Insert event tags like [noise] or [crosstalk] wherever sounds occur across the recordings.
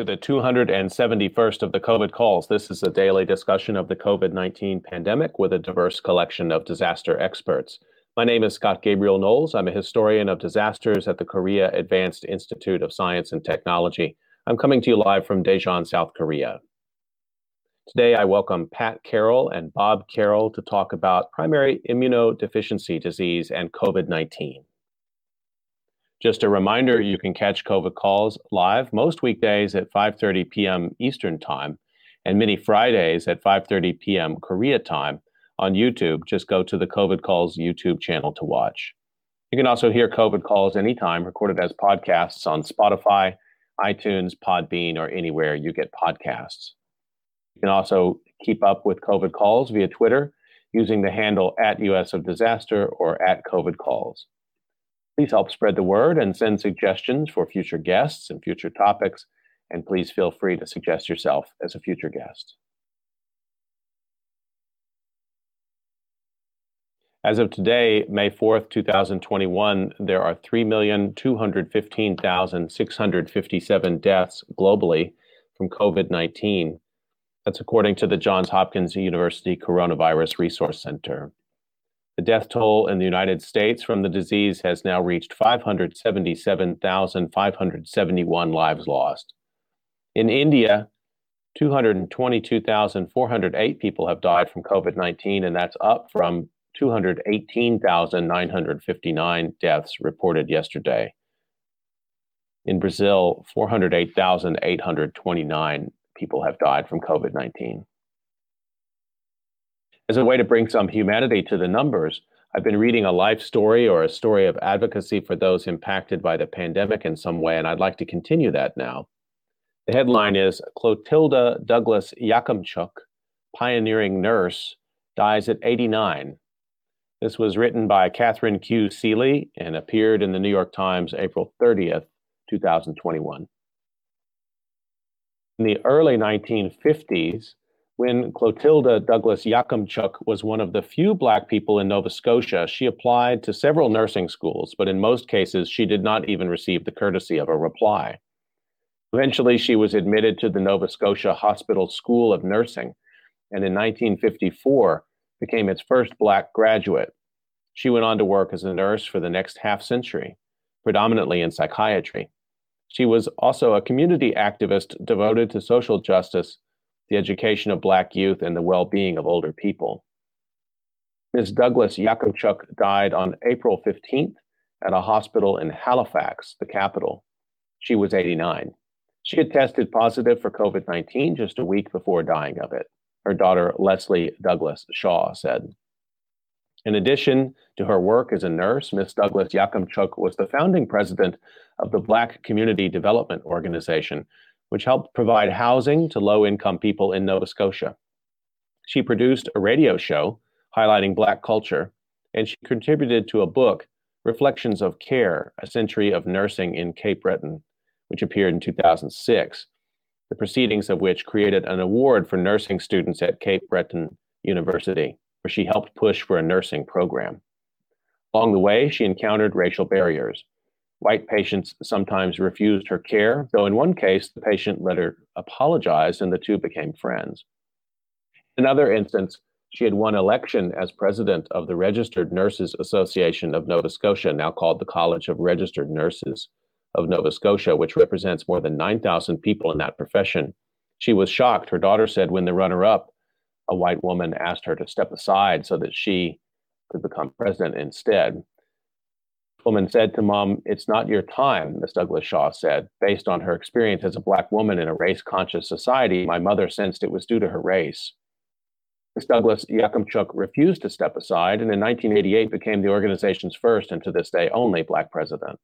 to the 271st of the COVID calls. This is a daily discussion of the COVID 19 pandemic with a diverse collection of disaster experts. My name is Scott Gabriel Knowles. I'm a historian of disasters at the Korea Advanced Institute of Science and Technology. I'm coming to you live from Daejeon, South Korea. Today, I welcome Pat Carroll and Bob Carroll to talk about primary immunodeficiency disease and COVID 19. Just a reminder, you can catch COVID calls live most weekdays at 5:30 p.m. Eastern Time and many Fridays at 5:30 p.m. Korea time on YouTube. Just go to the COVID Calls YouTube channel to watch. You can also hear COVID calls anytime recorded as podcasts on Spotify, iTunes, Podbean, or anywhere you get podcasts. You can also keep up with COVID calls via Twitter using the handle at US of Disaster or at COVID calls. Please help spread the word and send suggestions for future guests and future topics. And please feel free to suggest yourself as a future guest. As of today, May 4th, 2021, there are 3,215,657 deaths globally from COVID 19. That's according to the Johns Hopkins University Coronavirus Resource Center. The death toll in the United States from the disease has now reached 577,571 lives lost. In India, 222,408 people have died from COVID 19, and that's up from 218,959 deaths reported yesterday. In Brazil, 408,829 people have died from COVID 19 as a way to bring some humanity to the numbers, I've been reading a life story or a story of advocacy for those impacted by the pandemic in some way, and I'd like to continue that now. The headline is Clotilda Douglas Yakimchuk, pioneering nurse, dies at 89. This was written by Katharine Q. Seelye and appeared in the New York Times April 30th, 2021. In the early 1950s, when Clotilda Douglas Yakimchuk was one of the few Black people in Nova Scotia, she applied to several nursing schools, but in most cases, she did not even receive the courtesy of a reply. Eventually, she was admitted to the Nova Scotia Hospital School of Nursing, and in 1954 became its first Black graduate. She went on to work as a nurse for the next half century, predominantly in psychiatry. She was also a community activist devoted to social justice the education of Black youth, and the well being of older people. Ms. Douglas Yakimchuk died on April 15th at a hospital in Halifax, the capital. She was 89. She had tested positive for COVID 19 just a week before dying of it, her daughter Leslie Douglas Shaw said. In addition to her work as a nurse, Ms. Douglas Yakimchuk was the founding president of the Black Community Development Organization, which helped provide housing to low income people in Nova Scotia. She produced a radio show highlighting Black culture, and she contributed to a book, Reflections of Care A Century of Nursing in Cape Breton, which appeared in 2006, the proceedings of which created an award for nursing students at Cape Breton University, where she helped push for a nursing program. Along the way, she encountered racial barriers. White patients sometimes refused her care, though in one case, the patient let her apologize and the two became friends. In another instance, she had won election as president of the Registered Nurses Association of Nova Scotia, now called the College of Registered Nurses of Nova Scotia, which represents more than 9,000 people in that profession. She was shocked. Her daughter said when the runner up, a white woman asked her to step aside so that she could become president instead woman said to mom, It's not your time, Miss Douglas Shaw said. Based on her experience as a Black woman in a race conscious society, my mother sensed it was due to her race. Miss Douglas Yakimchuk refused to step aside and in 1988 became the organization's first and to this day only Black president.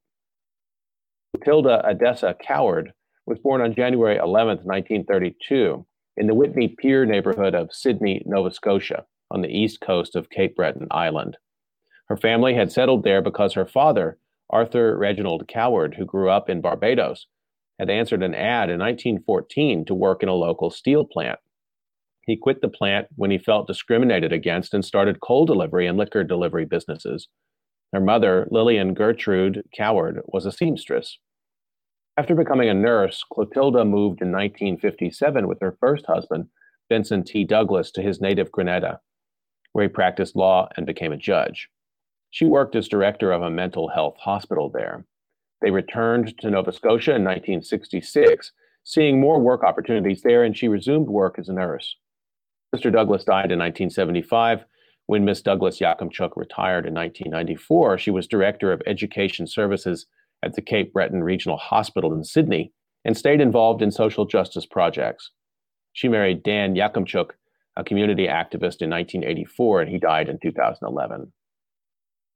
Matilda Adessa Coward was born on January 11, 1932, in the Whitney Pier neighborhood of Sydney, Nova Scotia, on the east coast of Cape Breton Island. Her family had settled there because her father, Arthur Reginald Coward, who grew up in Barbados, had answered an ad in 1914 to work in a local steel plant. He quit the plant when he felt discriminated against and started coal delivery and liquor delivery businesses. Her mother, Lillian Gertrude Coward, was a seamstress. After becoming a nurse, Clotilda moved in 1957 with her first husband, Benson T. Douglas, to his native Grenada, where he practiced law and became a judge. She worked as director of a mental health hospital there. They returned to Nova Scotia in 1966, seeing more work opportunities there, and she resumed work as a nurse. Mr. Douglas died in 1975. When Miss Douglas Yakimchuk retired in 1994, she was Director of Education Services at the Cape Breton Regional Hospital in Sydney and stayed involved in social justice projects. She married Dan Yakimchuk, a community activist, in 1984, and he died in 2011.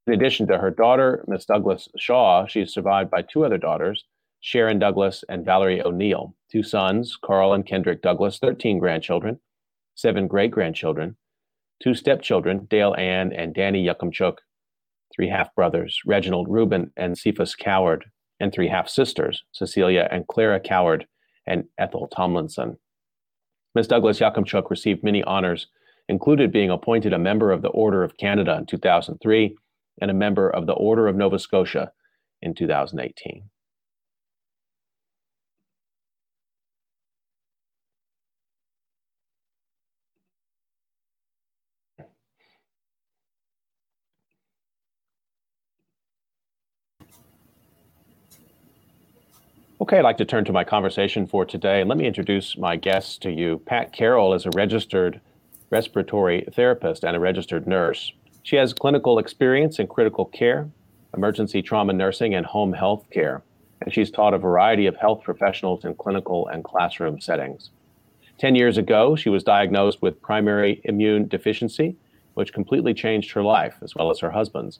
In addition to her daughter, Miss Douglas Shaw, she is survived by two other daughters, Sharon Douglas and Valerie O'Neill, two sons, Carl and Kendrick Douglas, 13 grandchildren, seven great grandchildren, two stepchildren, Dale Ann and Danny Yakimchuk, three half brothers, Reginald Reuben and Cephas Coward, and three half sisters, Cecilia and Clara Coward and Ethel Tomlinson. Miss Douglas Yakimchuk received many honors, included being appointed a member of the Order of Canada in 2003 and a member of the Order of Nova Scotia in 2018. Okay, I'd like to turn to my conversation for today. And let me introduce my guests to you. Pat Carroll is a registered respiratory therapist and a registered nurse. She has clinical experience in critical care, emergency trauma nursing, and home health care. And she's taught a variety of health professionals in clinical and classroom settings. 10 years ago, she was diagnosed with primary immune deficiency, which completely changed her life, as well as her husband's.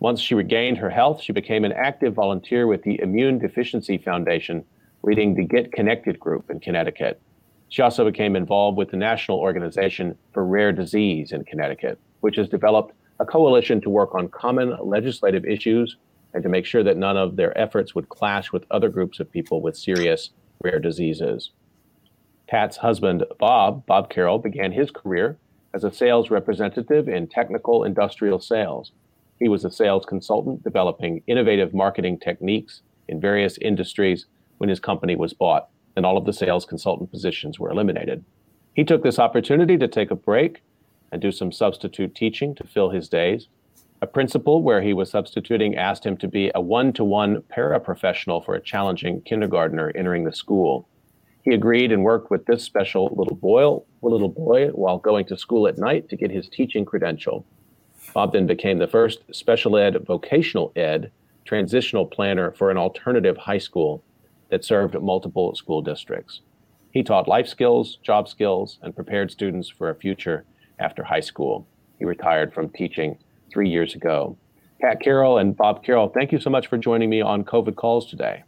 Once she regained her health, she became an active volunteer with the Immune Deficiency Foundation, leading the Get Connected group in Connecticut. She also became involved with the National Organization for Rare Disease in Connecticut, which has developed a coalition to work on common legislative issues and to make sure that none of their efforts would clash with other groups of people with serious rare diseases. Pat's husband, Bob, Bob Carroll, began his career as a sales representative in technical industrial sales. He was a sales consultant developing innovative marketing techniques in various industries when his company was bought, and all of the sales consultant positions were eliminated. He took this opportunity to take a break and do some substitute teaching to fill his days. A principal where he was substituting asked him to be a one to one paraprofessional for a challenging kindergartner entering the school. He agreed and worked with this special little boy, little boy while going to school at night to get his teaching credential. Bob then became the first special ed vocational ed transitional planner for an alternative high school that served multiple school districts. He taught life skills, job skills, and prepared students for a future after high school. He retired from teaching three years ago. Pat Carroll and Bob Carroll, thank you so much for joining me on COVID Calls today.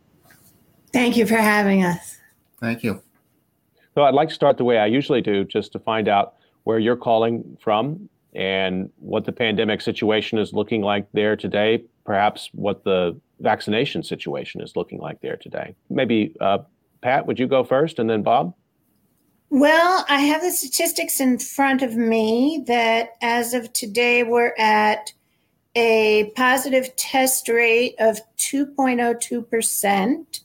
Thank you for having us. Thank you. So I'd like to start the way I usually do, just to find out where you're calling from and what the pandemic situation is looking like there today, perhaps what the vaccination situation is looking like there today. Maybe, uh, Pat, would you go first and then Bob? Well, I have the statistics in front of me that as of today, we're at a positive test rate of 2.02%,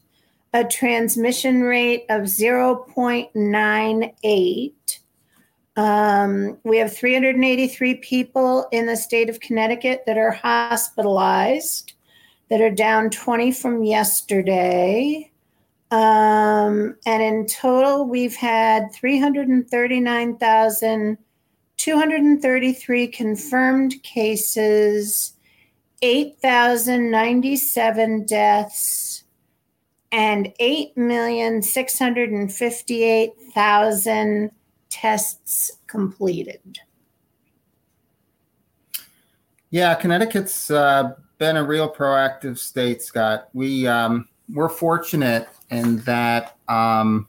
a transmission rate of 0.98 um, we have 383 people in the state of Connecticut that are hospitalized, that are down 20 from yesterday. Um, and in total, we've had 339,233 confirmed cases, 8,097 deaths, and 8,658,000 tests completed? Yeah, Connecticut's uh, been a real proactive state, Scott. We um, we're fortunate in that um,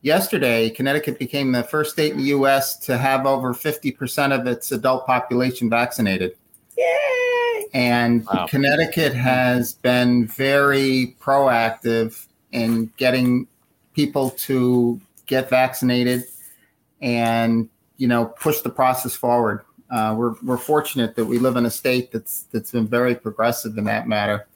yesterday Connecticut became the first state in the U.S. to have over 50% of its adult population vaccinated. Yay! And wow. Connecticut has been very proactive in getting people to get vaccinated and you know push the process forward. Uh, we're we're fortunate that we live in a state that's that's been very progressive in that matter,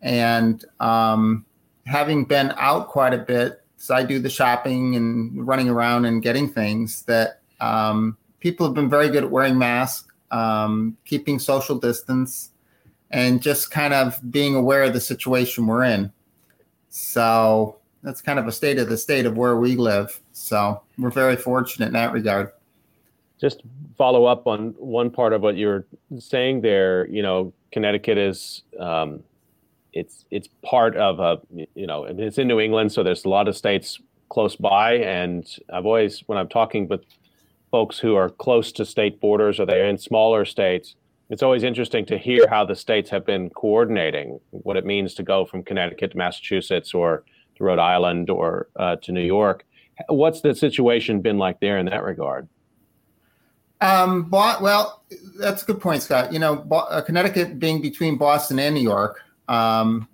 and um, having been out quite a bit, so I do the shopping and running around and getting things that um, people have been very good at wearing masks, um, keeping social distance, and just kind of being aware of the situation we're in. So that's kind of a state of the state of where we live. So we're very fortunate in that regard. Just follow up on one part of what you're saying there. You know, Connecticut is um, it's it's part of a you know it's in New England, so there's a lot of states close by, and I've always when I'm talking with folks who are close to state borders or they're in smaller states, it's always interesting to hear how the states have been coordinating what it means to go from Connecticut to Massachusetts or to Rhode Island or uh, to New York. What's the situation been like there in that regard? Um, well, that's a good point, Scott. You know, uh, Connecticut being between Boston and New York, um,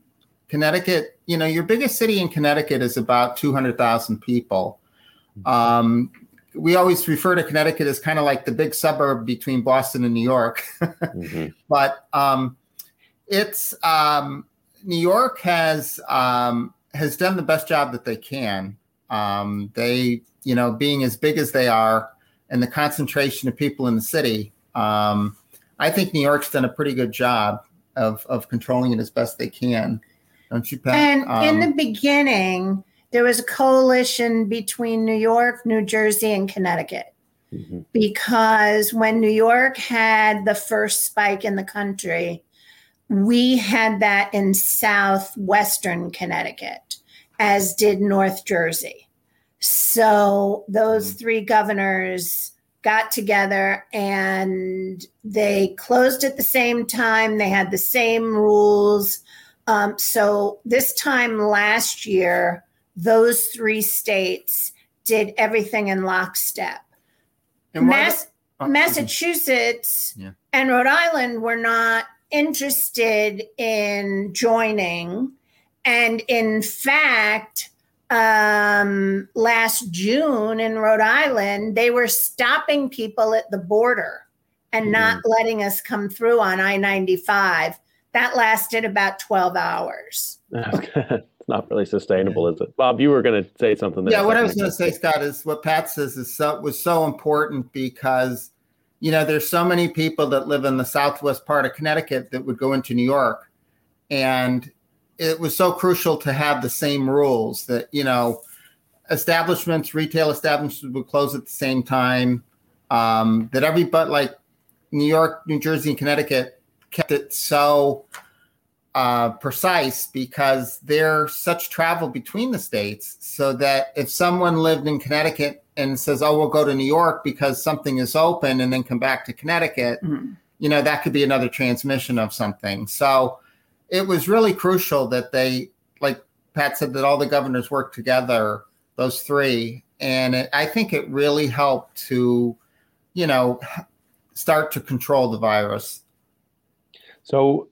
Connecticut, you know, your biggest city in Connecticut is about 200,000 people. Um, we always refer to Connecticut as kind of like the big suburb between Boston and New York. mm-hmm. [laughs] But um, it's um, New York has um, has done the best job that they can. Um, they, you know, being as big as they are, and the concentration of people in the city, um, I think New York's done a pretty good job of of controlling it as best they can. Don't you, Pat? And um, in the beginning, there was a coalition between New York, New Jersey, and Connecticut. Mm-hmm. Because when New York had the first spike in the country, we had that in southwestern Connecticut, as did North Jersey. So those mm-hmm. three governors got together and they closed at the same time. They had the same rules. Um, so this time last year, those three states did everything in lockstep. Mass- oh, Massachusetts yeah. and Rhode Island were not interested in joining. And in fact, um, last June in Rhode Island, they were stopping people at the border and mm-hmm. not letting us come through on I 95. That lasted about 12 hours. [laughs] it's not really sustainable, is it? Bob, you were going to say something. yeah, what I was going to say, Scott, is what Pat says is so, was so important because, you know, there's so many people that live in the southwest part of Connecticut that would go into New York. And it was so crucial to have the same rules that you know establishments retail establishments would close at the same time um, that but like new york new jersey and connecticut kept it so uh, precise because there's such travel between the states so that if someone lived in connecticut and says oh we'll go to new york because something is open and then come back to connecticut mm-hmm. you know that could be another transmission of something so it was really crucial that they, like Pat said, that all the governors worked together, those three. And it, I think it really helped to, you know, start to control the virus. So,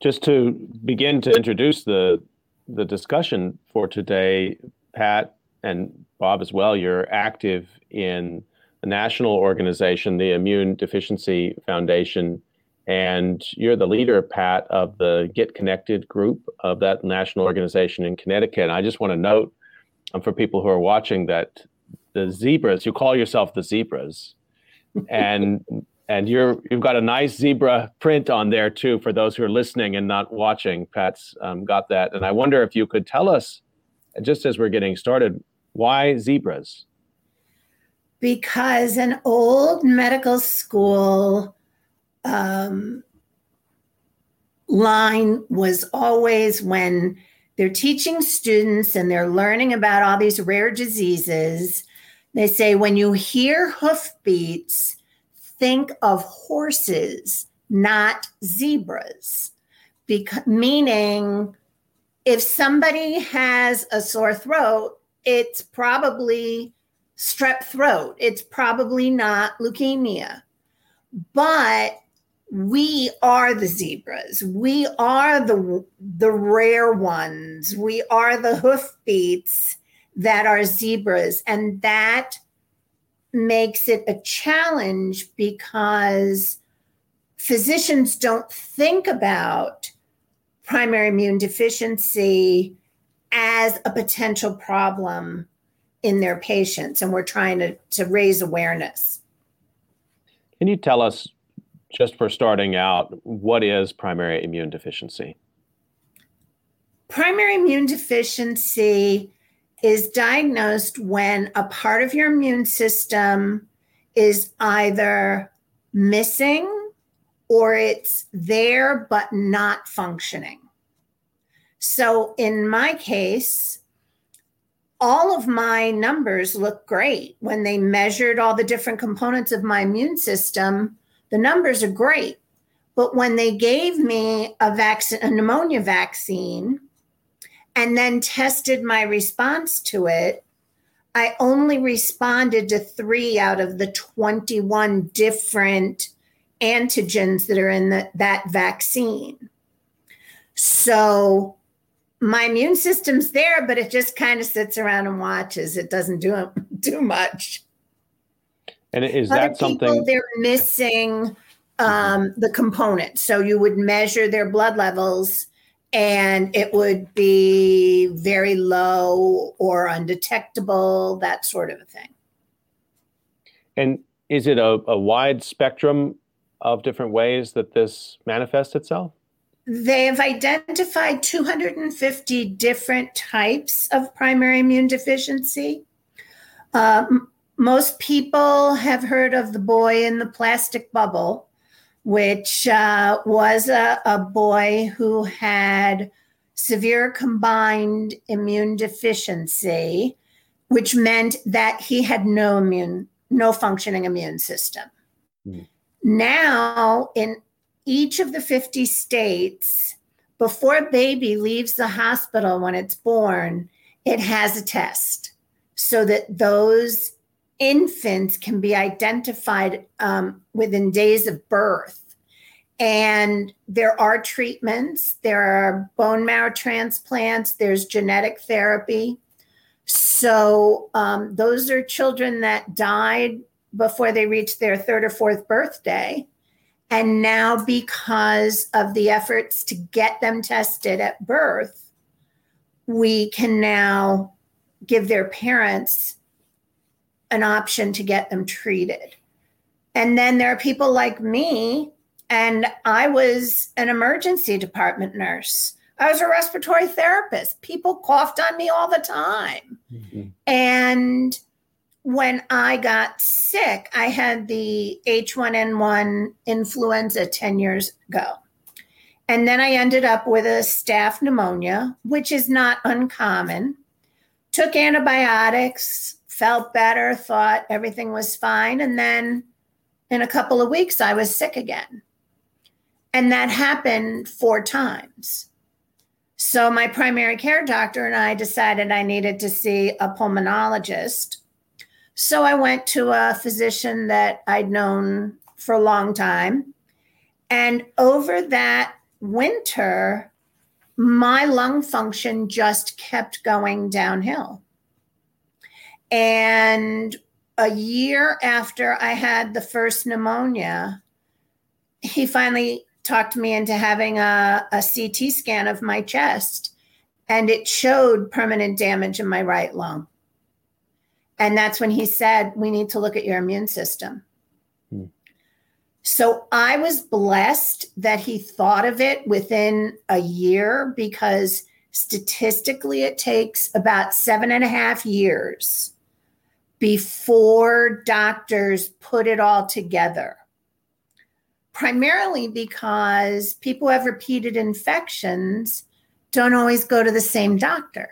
just to begin to introduce the the discussion for today, Pat and Bob as well, you're active in the national organization, the Immune Deficiency Foundation and you're the leader, Pat, of the Get Connected group of that national organization in Connecticut. And I just want to note um, for people who are watching that the zebras, you call yourself the zebras, [laughs] and and you're you've got a nice zebra print on there too for those who are listening and not watching. Pat's um, got that, and I wonder if you could tell us, just as we're getting started, why zebras? Because an old medical school um, line was always when they're teaching students and they're learning about all these rare diseases. They say, when you hear hoofbeats, think of horses, not zebras. Because, meaning, if somebody has a sore throat, it's probably strep throat. It's probably not leukemia. But we are the zebras. We are the the rare ones. We are the hoofbeats that are zebras, and that makes it a challenge because physicians don't think about primary immune deficiency as a potential problem in their patients. And we're trying to, to raise awareness. Can you tell us, just for starting out, what is primary immune deficiency? Primary immune deficiency is diagnosed when a part of your immune system is either missing or it's there but not functioning. So in my case, all of my numbers look great. When they measured all the different components of my immune system, the numbers are great. But when they gave me a vaccine, a pneumonia vaccine, and then tested my response to it, I only responded to three out of the 21 different antigens that are in the, that vaccine. So my immune system's there, but it just kind of sits around and watches. It doesn't do do much. And is Other that something people, they're missing um, the component? So you would measure their blood levels, and it would be very low or undetectable, that sort of a thing. And is it a, a wide spectrum of different ways that this manifests itself? They have identified 250 different types of primary immune deficiency. Um, most people have heard of the boy in the plastic bubble, which uh, was a, a boy who had severe combined immune deficiency, which meant that he had no immune, no functioning immune system. Mm. Now, in each of the 50 states, before a baby leaves the hospital when it's born, it has a test so that those infants can be identified um, within days of birth. And there are treatments, there are bone marrow transplants, there's genetic therapy. So, um, those are children that died before they reached their third or fourth birthday. And now, because of the efforts to get them tested at birth, we can now give their parents an option to get them treated. And then there are people like me, and I was an emergency department nurse. I was a respiratory therapist. People coughed on me all the time. Mm-hmm. And when I got sick, I had the H1N1 influenza 10 years ago. And then I ended up with a staph pneumonia, which is not uncommon. Took antibiotics, felt better, thought everything was fine. And then in a couple of weeks, I was sick again. And that happened four times. So my primary care doctor and I decided I needed to see a pulmonologist so I went to a physician that I'd known for a long time. And over that winter, my lung function just kept going downhill. And a year after I had the first pneumonia, he finally talked me into having a, a CT scan of my chest, and it showed permanent damage in my right lung. And that's when he said, We need to look at your immune system. Hmm. So I was blessed that he thought of it within a year because statistically it takes about seven and a half years before doctors put it all together. Primarily because people who have repeated infections don't always go to the same doctor.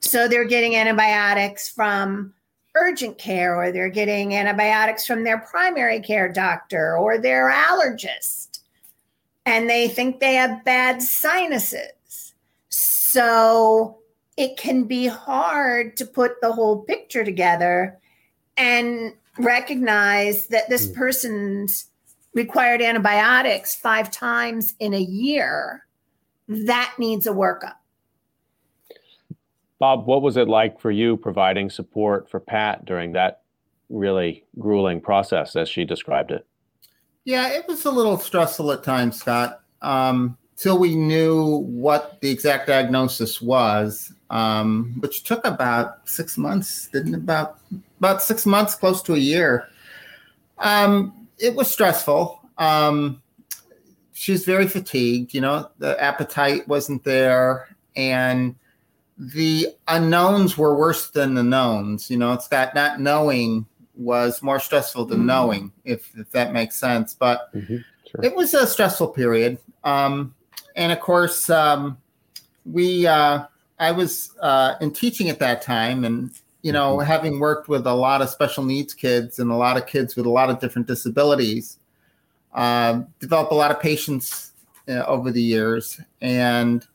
So they're getting antibiotics from urgent care, or they're getting antibiotics from their primary care doctor or their allergist, and they think they have bad sinuses. So it can be hard to put the whole picture together and recognize that this hmm. person's required antibiotics five times in a year. That needs a workup. Bob, what was it like for you providing support for Pat during that really grueling process as she described it? Yeah, it was a little stressful at times, Scott. Um, till we knew what the exact diagnosis was, um, which took about six months, didn't about about six months, close to a year. Um, it was stressful. Um, she was very fatigued. You know, the appetite wasn't there, and the unknowns were worse than the knowns. You know, it's that not knowing was more stressful than knowing, if if that makes sense. But Mm-hmm. Sure. it was a stressful period. Um, and of course, um, we uh, I was uh, in teaching at that time, and you know, having worked with a lot of special needs kids and a lot of kids with a lot of different disabilities, uh, developed a lot of patience uh, over the years, and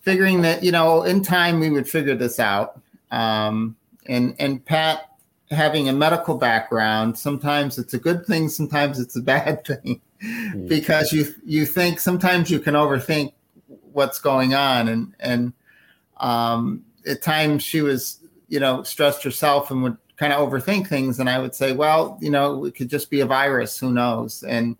figuring that you know, in time we would figure this out. Um, and and Pat having a medical background, sometimes it's a good thing, sometimes it's a bad [laughs] thing because you you think sometimes you can overthink what's going on and and um, at times she was you know stressed herself and would kind of overthink things. And i would say well you know it could just be a virus. Who knows? And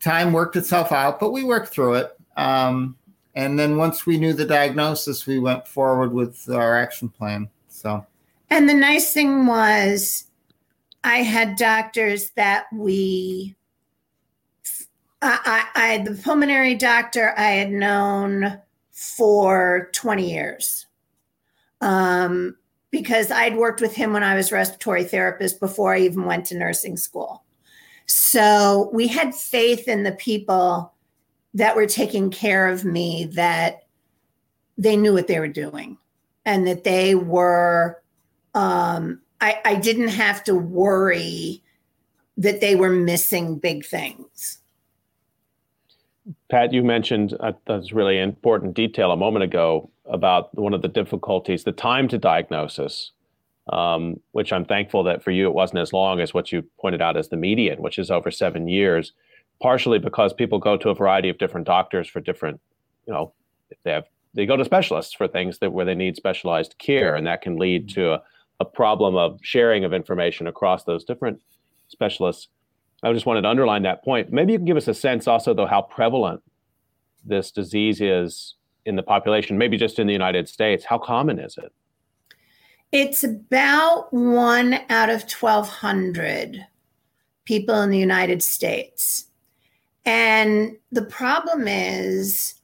time worked itself out but we worked through it. Um, and then once we knew the diagnosis we went forward with our action plan. So. And the nice thing was, I had doctors that we, I, I, the pulmonary doctor I had known for 20 years. Um, because I'd worked with him when I was respiratory therapist before I even went to nursing school. So we had faith in the people that were taking care of me that they knew what they were doing and that they were um, I, I didn't have to worry that they were missing big things. Pat, you mentioned uh, that's really important detail a moment ago about one of the difficulties, the time to diagnosis, um, which I'm thankful that for you it wasn't as long as what you pointed out as the median, which is over seven years, partially because people go to a variety of different doctors for different, you know, they have they go to specialists for things that where they need specialized care, and that can lead to a, a problem of sharing of information across those different specialists. I just wanted to underline that point. Maybe you can give us a sense also, though, how prevalent this disease is in the population, maybe just in the United States. How common is it? It's about one out of 1,200 people in the United States. And the problem is,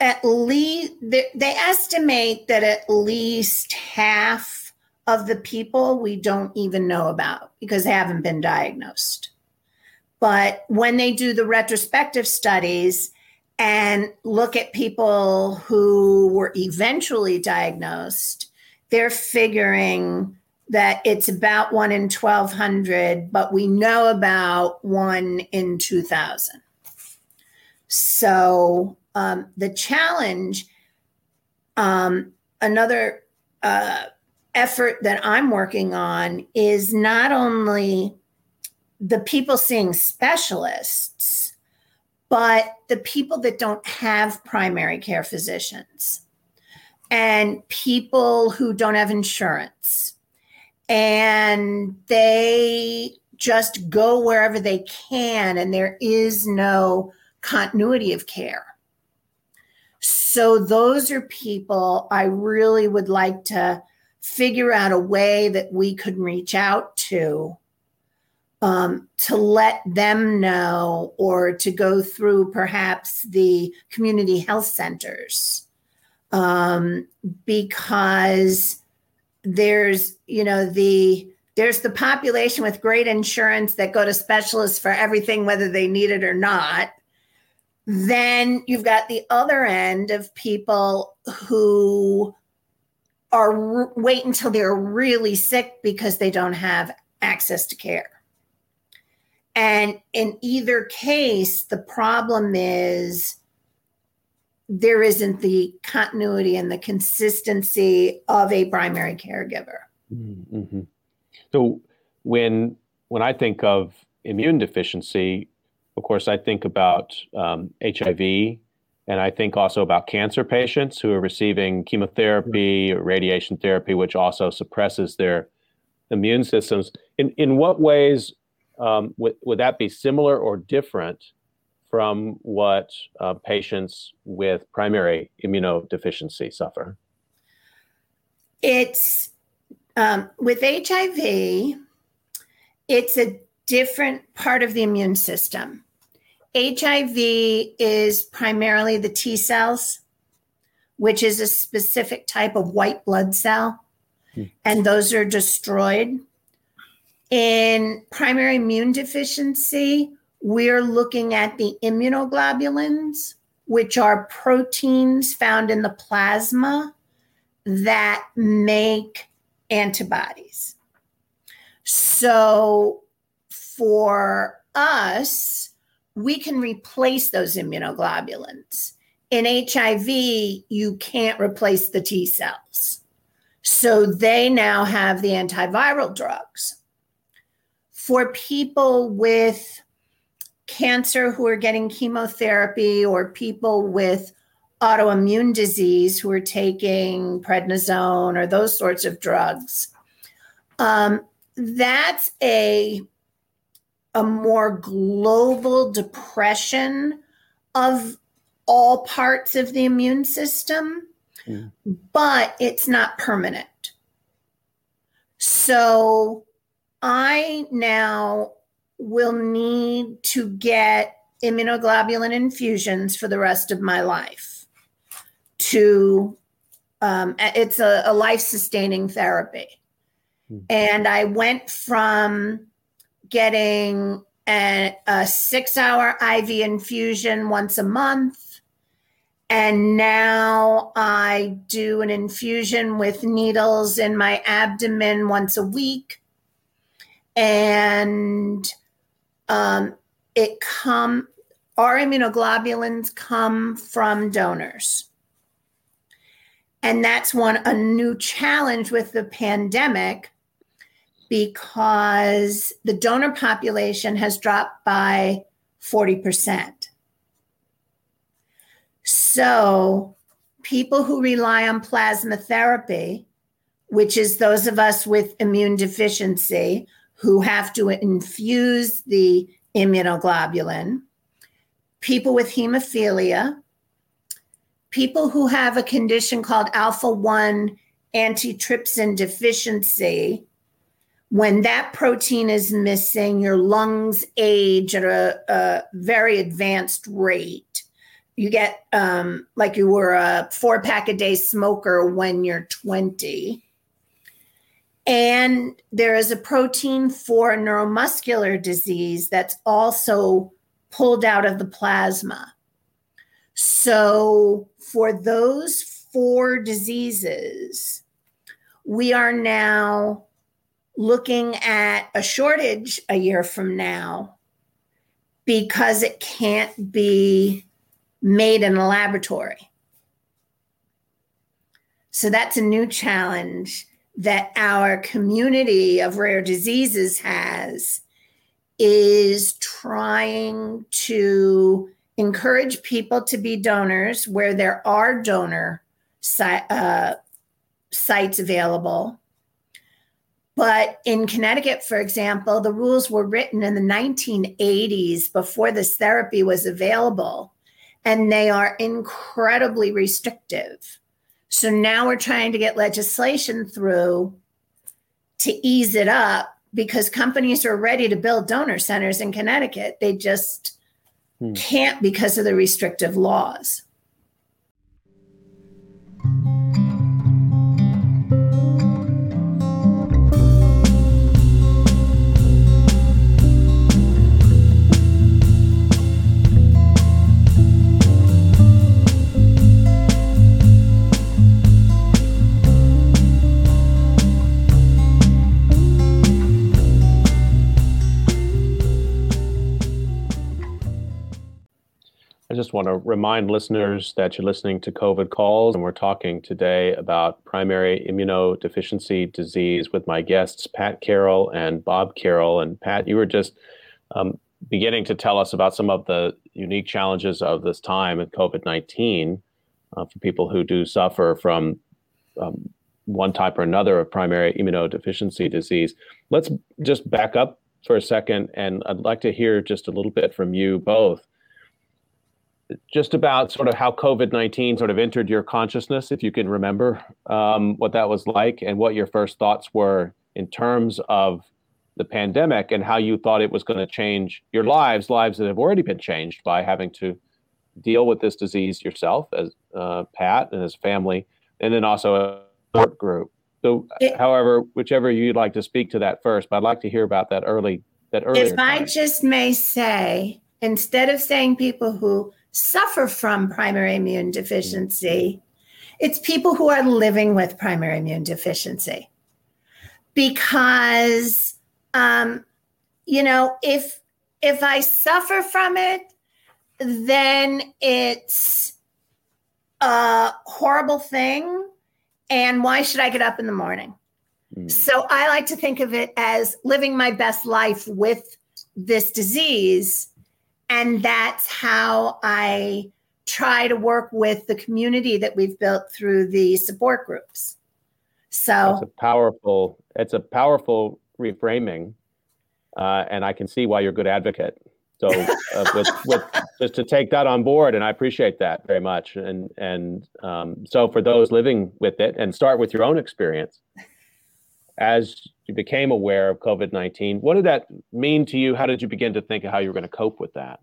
at least they, estimate that at least half of the people we don't even know about because they haven't been diagnosed. But when they do the retrospective studies and look at people who were eventually diagnosed, they're figuring that it's about one in 1200, but we know about one in 2000. So um, the challenge, um, another uh, effort that I'm working on is not only the people seeing specialists, but the people that don't have primary care physicians and people who don't have insurance and they just go wherever they can and there is no continuity of care. So, those are people I really would like to figure out a way that we could reach out to um, to let them know or to go through perhaps the community health centers. Um, because there's you know the there's the population with great insurance that go to specialists for everything whether they need it or not. Then you've got the other end of people who are r- wait until they're really sick because they don't have access to care and in either case the problem is there isn't the continuity and the consistency of a primary caregiver. Mm-hmm. So when when I think of immune deficiency, of course, I think about um, HIV, and I think also about cancer patients who are receiving chemotherapy, or radiation therapy, which also suppresses their immune systems. In in what ways um, would would that be similar or different from what uh, patients with primary immunodeficiency suffer? It's um, with HIV, it's a different part of the immune system. HIV is primarily the T cells, which is a specific type of white blood cell, hmm. and those are destroyed. In primary immune deficiency, we're looking at the immunoglobulins, which are proteins found in the plasma that make antibodies. So for us, we can replace those immunoglobulins. In HIV, you can't replace the T cells. So they now have the antiviral drugs. For people with cancer who are getting chemotherapy or people with autoimmune disease who are taking prednisone or those sorts of drugs, um, that's a a more global depression of all parts of the immune system, mm. but it's not permanent. So I now will need to get immunoglobulin infusions for the rest of my life to um, it's a, a life sustaining therapy mm. and i went from getting a, a six hour IV infusion once a month. And now I do an infusion with needles in my abdomen once a week. And um, it come our immunoglobulins come from donors. And that's one a new challenge with the pandemic because the donor population has dropped by 40%. So, people who rely on plasma therapy, which is those of us with immune deficiency who have to infuse the immunoglobulin, people with hemophilia, people who have a condition called alpha 1 antitrypsin deficiency, when that protein is missing, your lungs age at a, a very advanced rate. You get um, like you were a four pack a day smoker when you're 20. And there is a protein for neuromuscular disease that's also pulled out of the plasma. So, for those four diseases, we are now looking at a shortage a year from now because it can't be made in a laboratory. So that's a new challenge that our community of rare diseases has is trying to encourage people to be donors where there are donor uh, sites available but in Connecticut, for example, the rules were written in the 1980s before this therapy was available, and they are incredibly restrictive. So now we're trying to get legislation through to ease it up because companies are ready to build donor centers in Connecticut. They just hmm. can't because of the restrictive laws. Just want to remind listeners that you're listening to COVID Calls, and we're talking today about primary immunodeficiency disease with my guests, Pat Carroll and Bob Carroll. And Pat, you were just um, beginning to tell us about some of the unique challenges of this time at COVID 19 uh, for people who do suffer from um, one type or another of primary immunodeficiency disease. Let's just back up for a second, and I'd like to hear just a little bit from you both just about sort of how COVID 19 sort of entered your consciousness, if you can remember um, what that was like and what your first thoughts were in terms of the pandemic and how you thought it was going to change your lives, lives that have already been changed by having to deal with this disease yourself as uh, Pat and his family, and then also a support group. So, it, however, whichever you'd like to speak to that first, but I'd like to hear about that early. That earlier. If I just may say, instead of saying people who suffer from primary immune deficiency, it's people who are living with primary immune deficiency. Because, um, you know, if if I suffer from it, then it's a horrible thing. And why should I get up in the morning? Mm. So I like to think of it as living my best life with this disease. And that's how I try to work with the community that we've built through the support groups. So it's a powerful, it's a powerful reframing. Uh, and I can see why you're a good advocate. So uh, [laughs] with, with just to take that on board, and I appreciate that very much. And and um, so for those living with it, and start with your own experience as you became aware of COVID nineteen. What did that mean to you? How did you begin to think of how you were going to cope with that?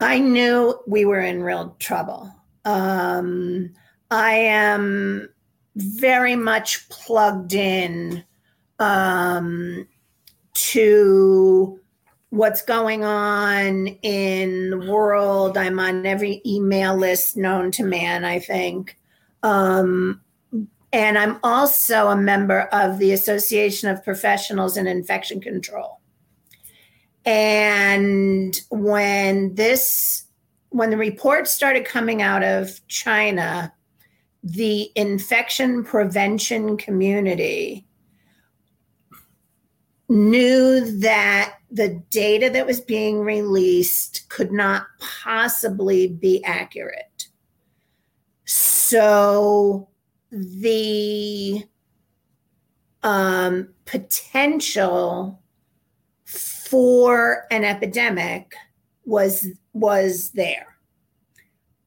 I knew we were in real trouble. Um, I am very much plugged in um, to what's going on in the world. I'm on every email list known to man, I think. Um, and I'm also a member of the Association of Professionals in Infection Control. And when this, when the reports started coming out of China, the infection prevention community knew that the data that was being released could not possibly be accurate. So the um, potential for an epidemic was was there,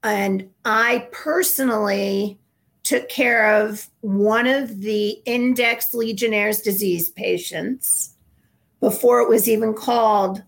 and I personally took care of one of the index Legionnaire's disease patients before it was even called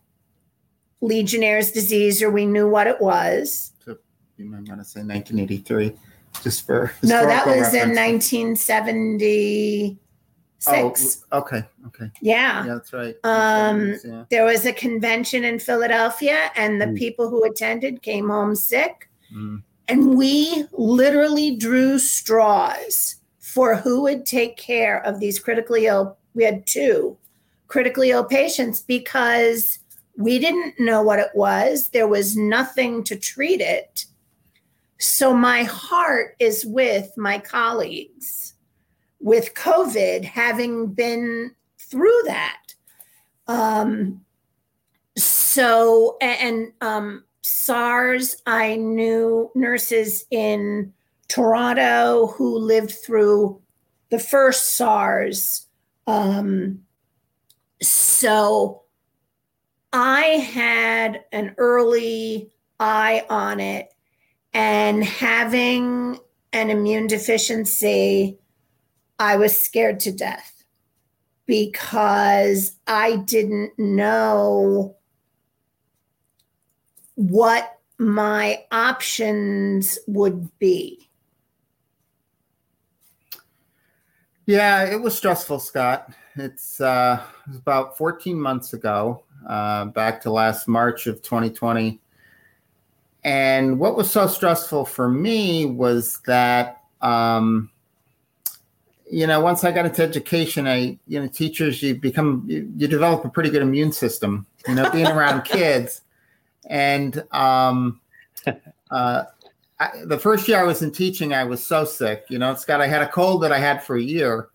Legionnaire's disease or we knew what it was. So you might want to say 1983, just for no, that was reference. in 1976. Oh, okay, okay. Yeah, yeah, that's right. Um, yeah. there was a convention in Philadelphia, and the mm. people who attended came home sick. Mm. And we literally drew straws for who would take care of these critically ill. We had two critically ill patients because we didn't know what it was. There was nothing to treat it. So my heart is with my colleagues with COVID, having been through that. Um, so, and um, SARS, I knew nurses in Toronto who lived through the first SARS. Um, so I had an early eye on it, and having an immune deficiency, I was scared to death because I didn't know what my options would be. Yeah, it was stressful, Scott. It's uh, it about 14 months ago, uh, back to last March of 2020. And what was so stressful for me was that, um, you know, once I got into education, I, you know, teachers, you become, you, you develop a pretty good immune system, you know, being around [laughs] kids and um, uh, I, the first year I was in teaching, I was so sick. You know, Scott, I had a cold that I had for a year.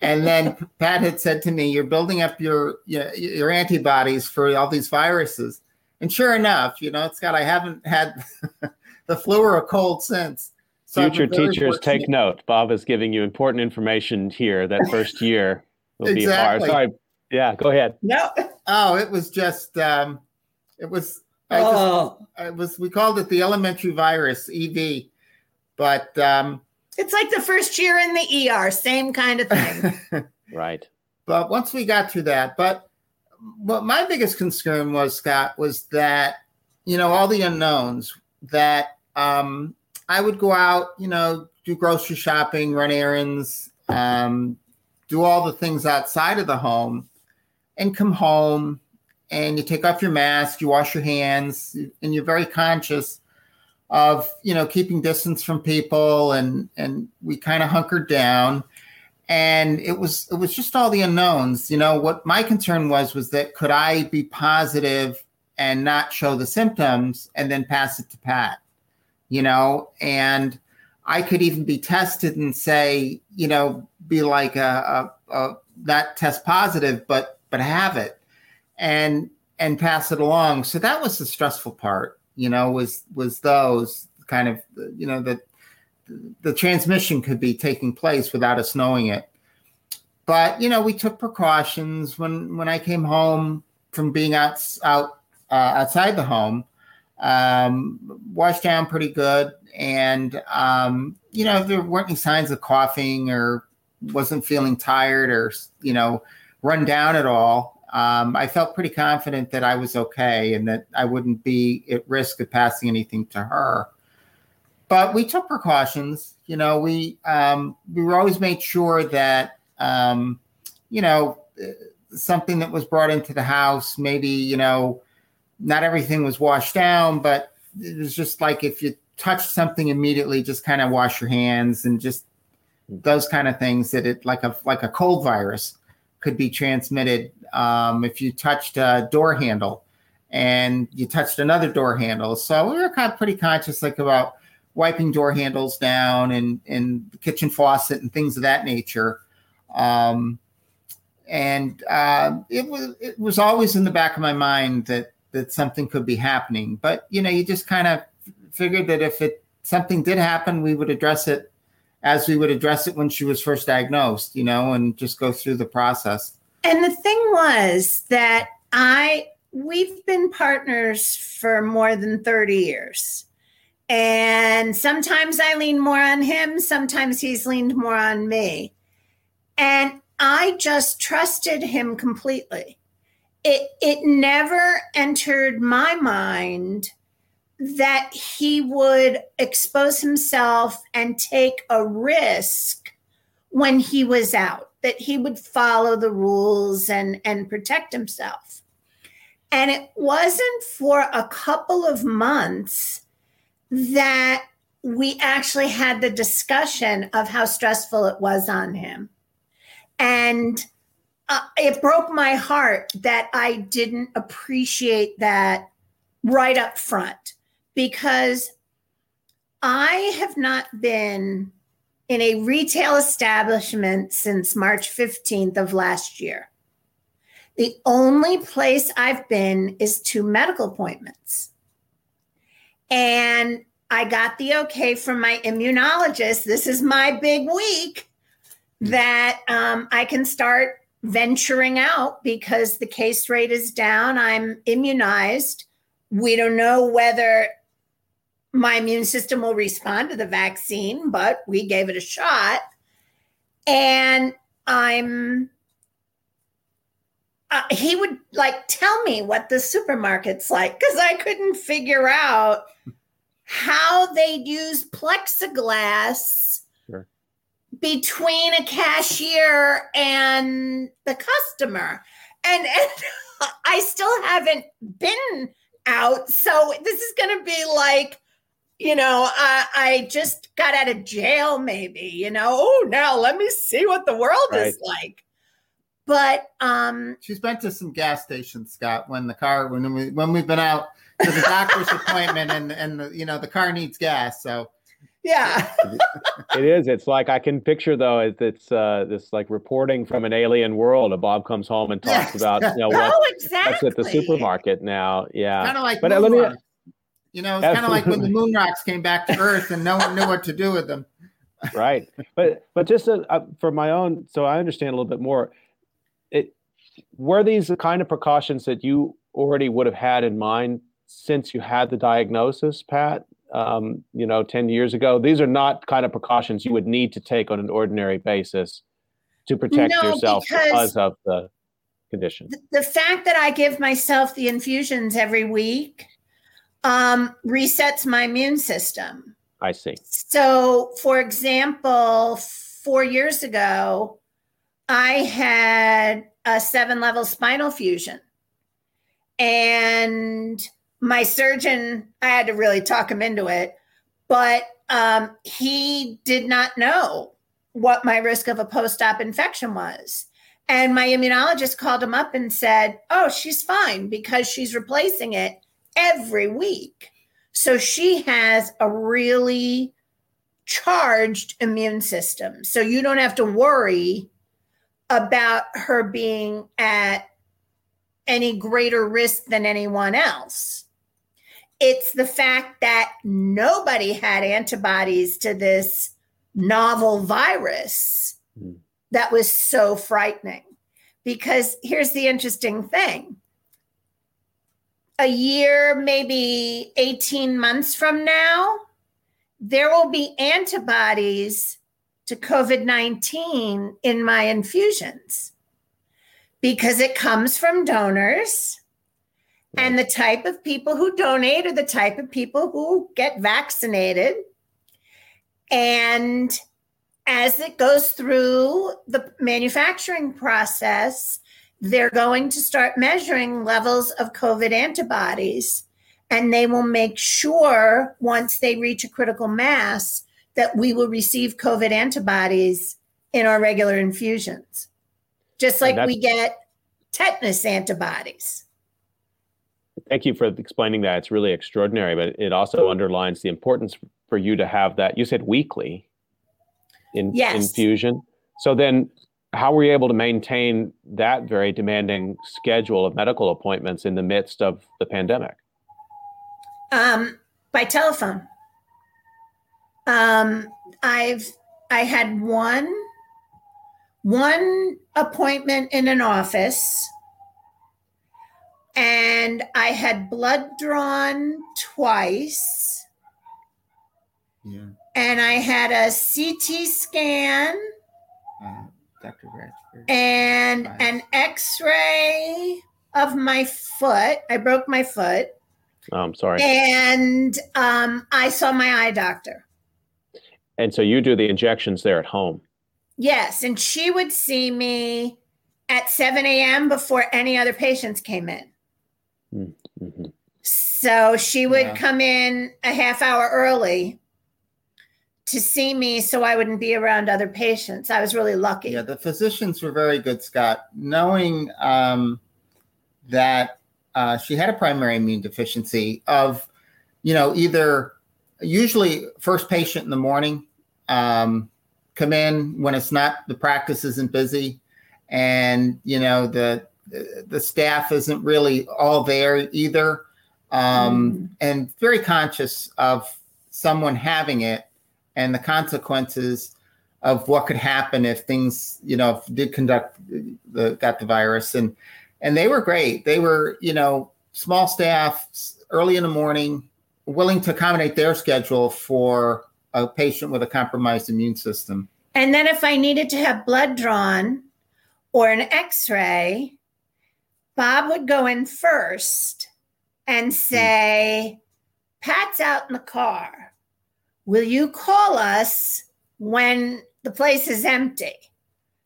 And then Pat had said to me, "You're building up your, your your antibodies for all these viruses." And sure enough, you know, Scott, I haven't had [laughs] the flu or a cold since. So Future teachers, take note. Bob is giving you important information here. That [laughs] first year will exactly. be hard. Sorry. Yeah, go ahead. No. Oh, it was just um, it was I just, oh, I was we called it the elementary virus EV, but um, it's like the first year in the ER, same kind of thing. [laughs] Right. but once we got through that, but what my biggest concern was Scott was that you know all the unknowns that um, I would go out, you know, do grocery shopping, run errands, um, do all the things outside of the home, and come home and you take off your mask, you wash your hands, and you're very conscious of you know keeping distance from people, and and we kind of hunkered down, and it was it was just all the unknowns. You know what my concern was was that could I be positive and not show the symptoms and then pass it to Pat, you know, and I could even be tested and say, you know, be like a, a, a not test positive, but but have it and and pass it along. So that was the stressful part, you know, was was those kind of you know that the transmission could be taking place without us knowing it. But you know, we took precautions when when I came home from being out out uh, outside the home, um, washed down pretty good, and um, you know there weren't any signs of coughing or wasn't feeling tired or you know run down at all. Um, I felt pretty confident that I was okay and that I wouldn't be at risk of passing anything to her. But we took precautions. You know, we um, we were always made sure that um, you know something that was brought into the house, maybe you know, not everything was washed down, but it was just like if you touched something immediately, just kind of wash your hands and just those kind of things that it like a like a cold virus could be transmitted um, if you touched a door handle and you touched another door handle. So we were kind of pretty conscious like about wiping door handles down and and the kitchen faucet and things of that nature. Um, and uh, it was it was always in the back of my mind that that something could be happening. But you know, you just kind of figured that if it something did happen, we would address it as we would address it when she was first diagnosed, you know, and just go through the process. And the thing was that I we've been partners for more than 30 years. And sometimes I lean more on him, sometimes he's leaned more on me. And I just trusted him completely. It it never entered my mind that he would expose himself and take a risk when he was out that he would follow the rules and and protect himself and it wasn't for a couple of months that we actually had the discussion of how stressful it was on him and uh, it broke my heart that i didn't appreciate that right up front because I have not been in a retail establishment since March 15th of last year. The only place I've been is to medical appointments. And I got the okay from my immunologist. This is my big week that um, I can start venturing out because the case rate is down. I'm immunized. We don't know whether my immune system will respond to the vaccine, but we gave it a shot. And I'm, uh, he would like tell me what the supermarket's like because I couldn't figure out how they'd use plexiglass Sure. between a cashier and the customer. And, and [laughs] I still haven't been out. So this is going to be like, you know, I, I just got out of jail, maybe, you know, oh, now let me see what the world is like. But um, She's been to some gas stations, Scott, when the car when we when we've been out to the doctor's appointment and and the, you know the car needs gas. So yeah, [laughs] It is. It's like I can picture though. It's, it's uh, this like reporting from an alien world. A Bob comes home and talks Yes. about you know [laughs] oh, what, exactly. what's at the supermarket now. Yeah. kind of like But, moon uh, let me- rocks. you know, it's kind of like when the moon rocks came back to Earth and no one knew what to do with them. [laughs] right but but just uh, uh, for my own so i understand a little bit more it were these the kind of precautions that you already would have had in mind since you had the diagnosis, Pat, um, you know, 10 years ago? These are not kind of precautions you would need to take on an ordinary basis to protect No, yourself because- because of the condition. the fact that I give myself the infusions every week um, resets my immune system. I see. So, for example, four years ago, I had a seven level spinal fusion. And my surgeon, I had to really talk him into it, but um, he did not know what my risk of a post op infection was. And my immunologist called him up and said, Oh, she's fine because she's replacing it every week. So she has a really charged immune system. So you don't have to worry about her being at any greater risk than anyone else. It's the fact that nobody had antibodies to this novel virus Hmm. that was so frightening. Because here's the interesting thing a year, maybe 18 months from now, there will be antibodies to COVID 19 in my infusions because it comes from donors. And the type of people who donate are the type of people who get vaccinated. And as it goes through the manufacturing process, they're going to start measuring levels of COVID antibodies. And they will make sure once they reach a critical mass that we will receive COVID antibodies in our regular infusions, just like we get tetanus antibodies. Thank you for explaining that. It's really extraordinary, but it also underlines the importance for you to have that. You said weekly in Yes. infusion. So then, how were you able to maintain that very demanding schedule of medical appointments in the midst of the pandemic? Um, by telephone. Um, I've I had one one appointment in an office, and I had blood drawn twice, Yeah. and I had a CT scan Uh, Dr. Ratchford. and Nice. an X-ray of my foot. I broke my foot, Oh, I'm sorry. and um, I saw my eye doctor. And so you do the injections there at home. Yes, and she would see me at 7 a.m. before any other patients came in. Mhm. So she would Yeah. come in a half hour early to see me so I wouldn't be around other patients. I was really lucky. Yeah, the physicians were very good, Scott, knowing um, that uh, she had a primary immune deficiency of, you know, either usually first patient in the morning, um, come in when it's not the practice isn't busy, and you know the the staff isn't really all there either, um, and very conscious of someone having it and the consequences of what could happen if things, you know, if did conduct the got the virus and and they were great. They were, you know, small staff, early in the morning, willing to accommodate their schedule for a patient with a compromised immune system. And then if I needed to have blood drawn or an x-ray, Bob would go in first and hmm. say, Pat's out in the car. Will you call us when the place is empty?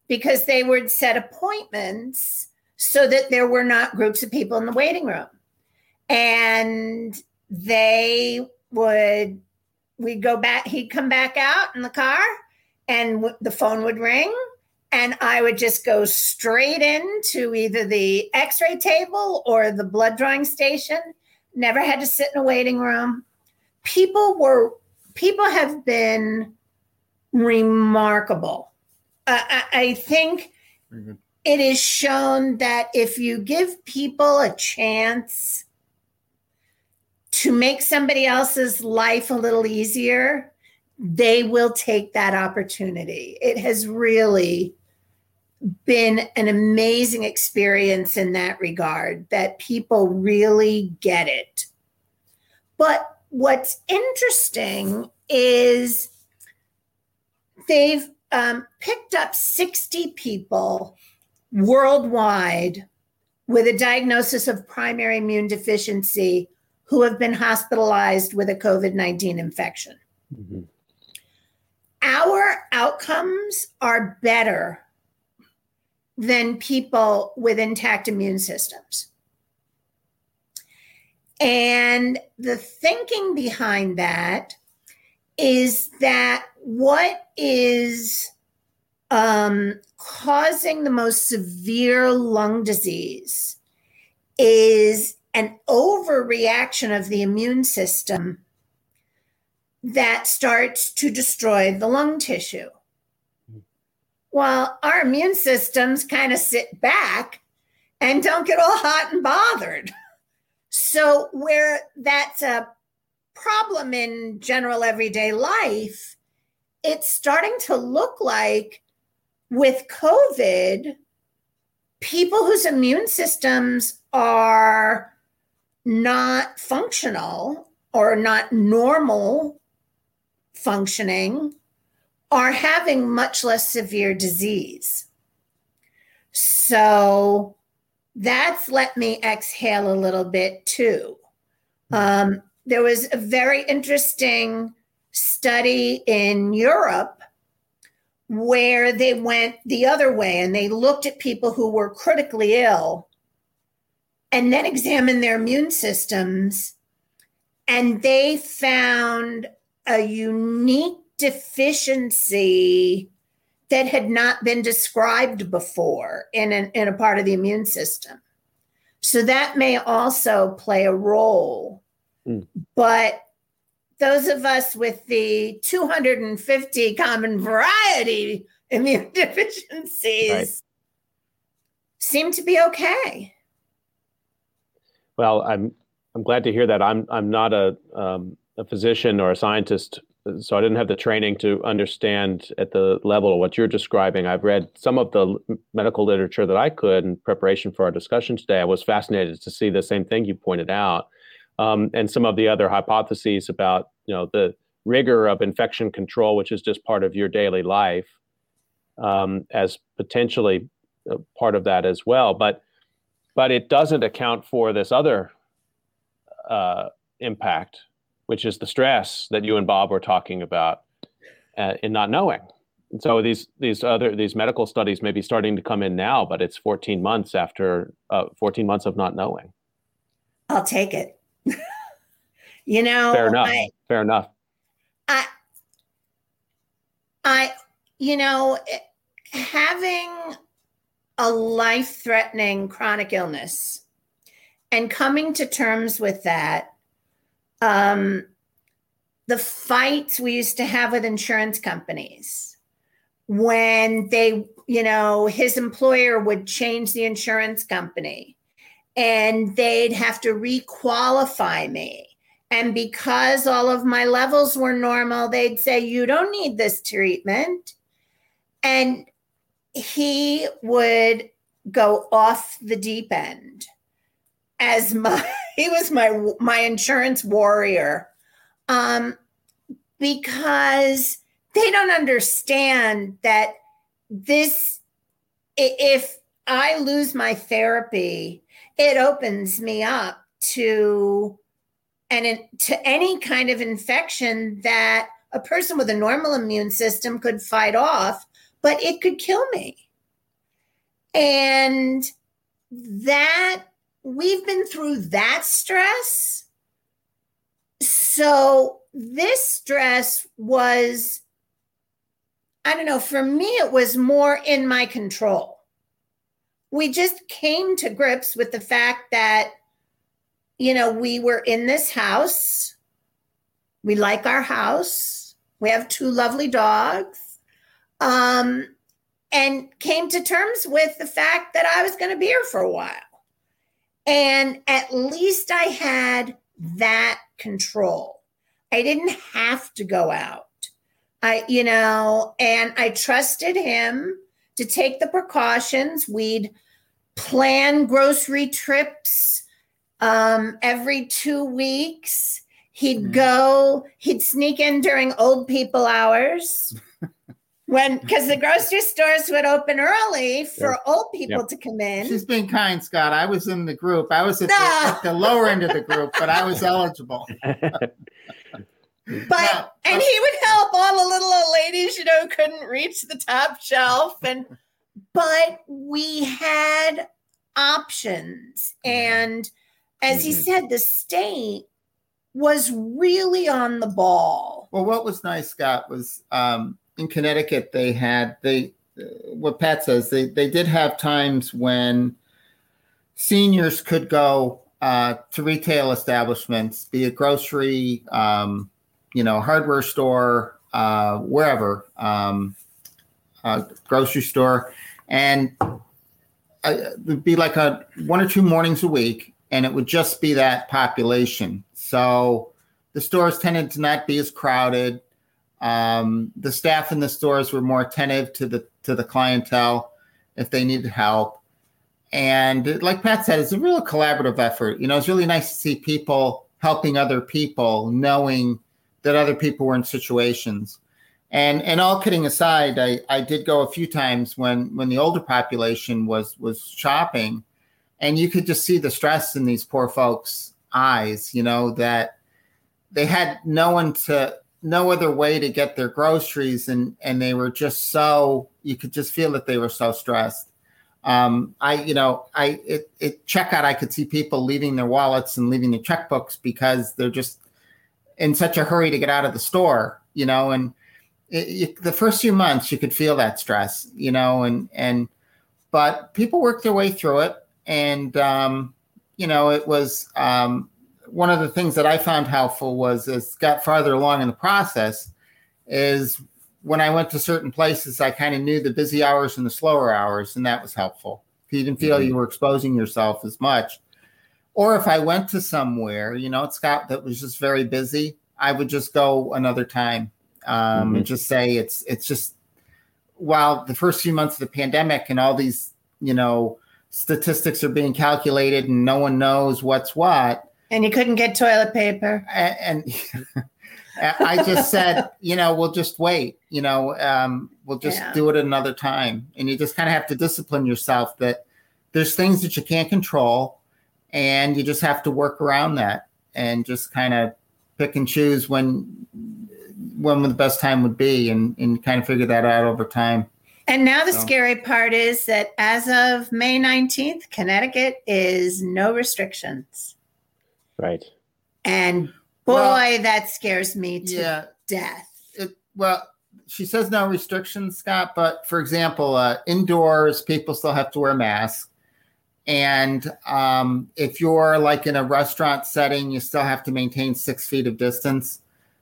Because they would set appointments so that there were not groups of people in the waiting room. And they would, we'd go back, he'd come back out in the car and the phone would ring and i would just go straight into either the x-ray table or the blood drawing station. Never had to sit in a waiting room. People were people have been remarkable. Uh, I, I think it is shown that if you give people a chance to make somebody else's life a little easier, they will take that opportunity. It has really been an amazing experience in that regard that people really get it. But what's interesting is they've um, picked up 60 people worldwide with a diagnosis of primary immune deficiency who have been hospitalized with a COVID 19 infection. Mm-hmm. Our outcomes are better than people with intact immune systems. And the thinking behind that is that what is um, causing the most severe lung disease is an overreaction of the immune system that starts to destroy the lung tissue. While our immune systems kind of sit back and don't get all hot and bothered. So, where that's a problem in general everyday life, it's starting to look like with COVID, people whose immune systems are not functional or not normal functioning are having much less severe disease. So that's let me exhale a little bit too. Um, there was a very interesting study in Europe where they went the other way and they looked at people who were critically ill and then examined their immune systems and they found a unique deficiency that had not been described before in, an, in a part of the immune system. So that may also play a role. Mm. But those of us with the 250 common variety [laughs] immune deficiencies right. seem to be okay. Well, I'm I'm glad to hear that. I'm I'm not a um, a physician or a scientist so I didn't have the training to understand at the level of what you're describing. I've read some of the medical literature that I could in preparation for our discussion today. I was fascinated to see the same thing you pointed out, um, and some of the other hypotheses about you know the rigor of infection control, which is just part of your daily life, um, as potentially part of that as well. But but it doesn't account for this other uh, impact which is the stress that you and Bob were talking about uh, in not knowing. And so these these other these medical studies may be starting to come in now, but it's 14 months after uh, 14 months of not knowing. I'll take it. [laughs] you know, fair enough. I, fair enough. I, I, you know, having a life-threatening chronic illness and coming to terms with that um, the fights we used to have with insurance companies when they, you know, his employer would change the insurance company and they'd have to requalify me. And because all of my levels were normal, they'd say, You don't need this treatment. And he would go off the deep end as my [laughs] he was my my insurance warrior. Um because they don't understand that this if i lose my therapy it opens me up to and to any kind of infection that a person with a normal immune system could fight off but it could kill me. And that we've been through that stress. So this stress was, I don't know, for me, it was more in my control. We just came to grips with the fact that, you know, we were in this house. We like our house. We have two lovely dogs. Um, and came to terms with the fact that I was going to be here for a while. And at least I had that control. I didn't have to go out. I, you know, and I trusted him to take the precautions. We'd plan grocery trips um, every two weeks. He'd Mm. go, he'd sneak in during old people hours. [laughs] When, because the grocery stores would open early for old people to come in. She's being kind, Scott. I was in the group. I was at, No. the, at the lower end of the group, but I was eligible. [laughs] But No, and he would help all the little old ladies, you know, couldn't reach the top shelf. And but we had options. And as he Mhm. said, the state was really on the ball. Well, what was nice, Scott, was um, in Connecticut they had they what Pat says they they did have times when seniors could go uh, to retail establishments, be it grocery, um, you know, hardware store, uh, wherever, um, uh, grocery store, and uh, it would be like a one or two mornings a week, and it would just be that population. So the stores tended to not be as crowded. Um, the staff in the stores were more attentive to the to the clientele if they needed help. And like Pat said, it's a real collaborative effort. You know, it's really nice to see people helping other people, knowing that other people were in situations. And and all kidding aside, I, I did go a few times when when the older population was was shopping, and you could just see the stress in these poor folks' eyes. You know that they had no one to no other way to get their groceries and and they were just so you could just feel that they were so stressed. Um i you know i it, it checkout i could see people leaving their wallets and leaving their checkbooks because they're just in such a hurry to get out of the store you know and it, you, the first few months you could feel that stress you know and and but people worked their way through it and um you know it was um one of the things that I found helpful was as got farther along in the process is when I went to certain places, I kind of knew the busy hours and the slower hours, and that was helpful. If you didn't feel Mhm. you were exposing yourself as much, or if I went to somewhere, you know, Scott, that was just very busy, I would just go another time um, and just say it's it's just while the first few months of the pandemic and all these you know statistics are being calculated and no one knows what's what And you couldn't get toilet paper. a- and I just said, you know, we'll just wait. You know, um, we'll just Yeah. do it another time. And you just kind of have to discipline yourself that there's things that you can't control, and you just have to work around that and just kind of pick and choose when when the best time would be, and and kind of figure that out over time. And now the So- scary part is that as of May 19th, Connecticut is no restrictions. Right. And boy, Well, that scares me to Yeah, death. it, well, she says no restrictions, Scott. But for example, uh, indoors, people still have to wear masks. And um, if you're like in a restaurant setting, you still have to maintain six feet of distance.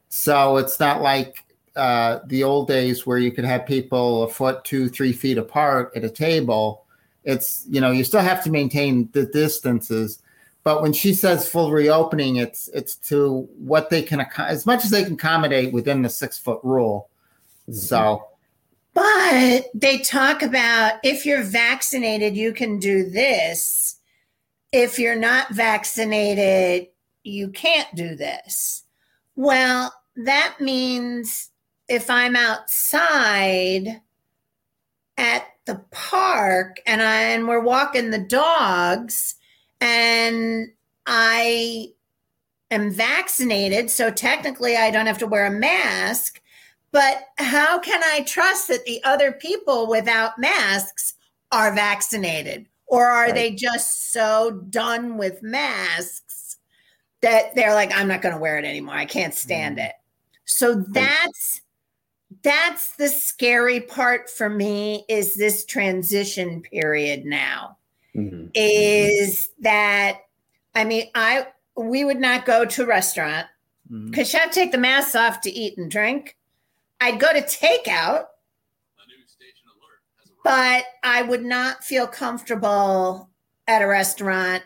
So it's not like uh, the old days where you could have people a foot, two, three feet apart at a table. It's, you know, you still have to maintain the distances. But when she says full reopening, it's it's to what they can as much as they can accommodate within the six foot rule. So mm-hmm. But they talk about if you're vaccinated, you can do this. If you're not vaccinated, you can't do this. Well, that means if I'm outside at the park and I and we're walking the dogs and I am vaccinated, so technically I don't have to wear a mask. But how can I trust that the other people without masks are vaccinated? Or are Right. they just so done with masks that they're like, I'm not going to wear it anymore. I can't stand mm. it. So that's that's the scary part for me is this transition period now Mhm. is that I mean I we would not go to a restaurant because you have to take the masks off to eat and drink. I'd go to takeout, but I would not feel comfortable at a restaurant,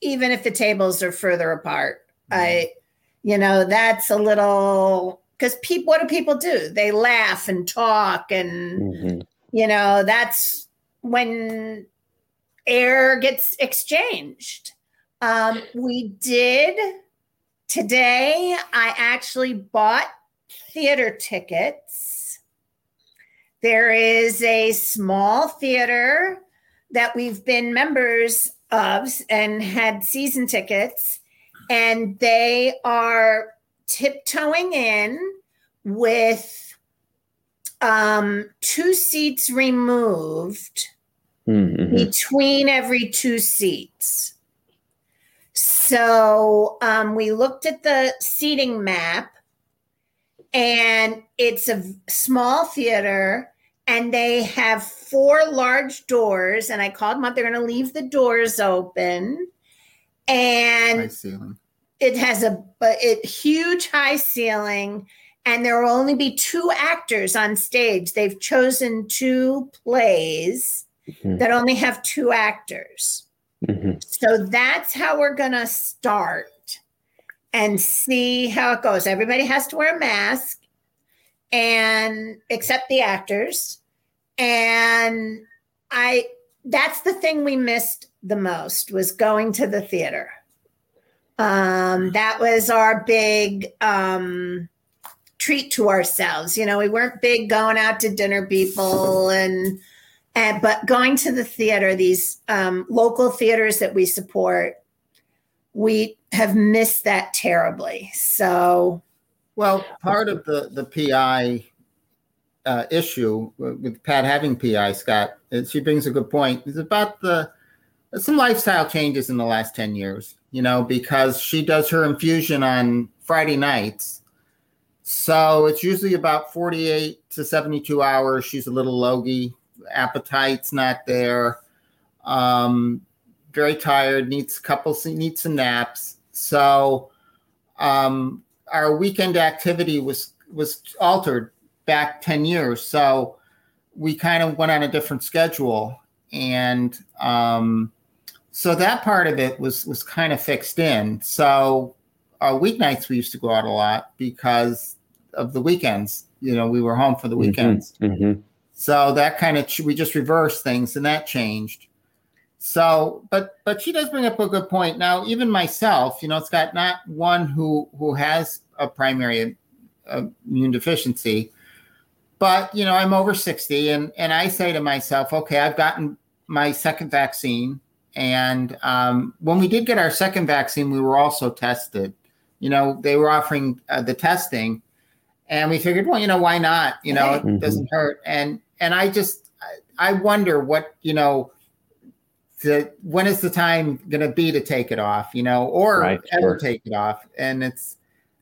even if the tables are further apart. I, you know, that's a little because people. What do people do? They laugh and talk, and Mhm. you know that's when air gets exchanged. Um, we did today I actually bought theater tickets. There is a small theater that we've been members of and had season tickets, and they are tiptoeing in with um, two seats removed Mhm. between every two seats. So um, we looked at the seating map, and it's a v- small theater, and they have four large doors. And I called them up; they're going to leave the doors open, and High ceiling. it has a but it huge high ceiling and there will only be two actors on stage they've chosen two plays Mhm. that only have two actors Mhm. so that's how we're going to start and see how it goes everybody has to wear a mask and except the actors and i that's the thing we missed the most was going to the theater um, that was our big um, treat to ourselves. You know, we weren't big going out to dinner people and and but going to the theater, these um, local theaters that we support, we have missed that terribly. So Well, part of the the PI uh, issue with Pat having PI, Scott, and she brings a good point. Is about the some lifestyle changes in the last ten years. You know, because she does her infusion on Friday nights, so it's usually about forty-eight to seventy-two hours. She's a little logy, appetite's not there, um, very tired, needs a couple needs some naps. So. Um, our weekend activity was was altered back 10 years so we kind of went on a different schedule and um, so that part of it was was kind of fixed in so our weeknights we used to go out a lot because of the weekends you know we were home for the weekends Mhm. So that kind of we just reversed things and that changed. So, but but she does bring up a good point. Now, even myself, you know, it's got not one who who has a primary uh, immune deficiency, but you know, I'm over 60 and and I say to myself, okay, I've gotten my second vaccine and um, when we did get our second vaccine, we were also tested. You know, they were offering uh, the testing and we figured, well, you know, why not? You know, it Mhm. doesn't hurt. And and I just I wonder what you know. The, when is the time going to be to take it off? You know, or Right, ever sure. take it off? And it's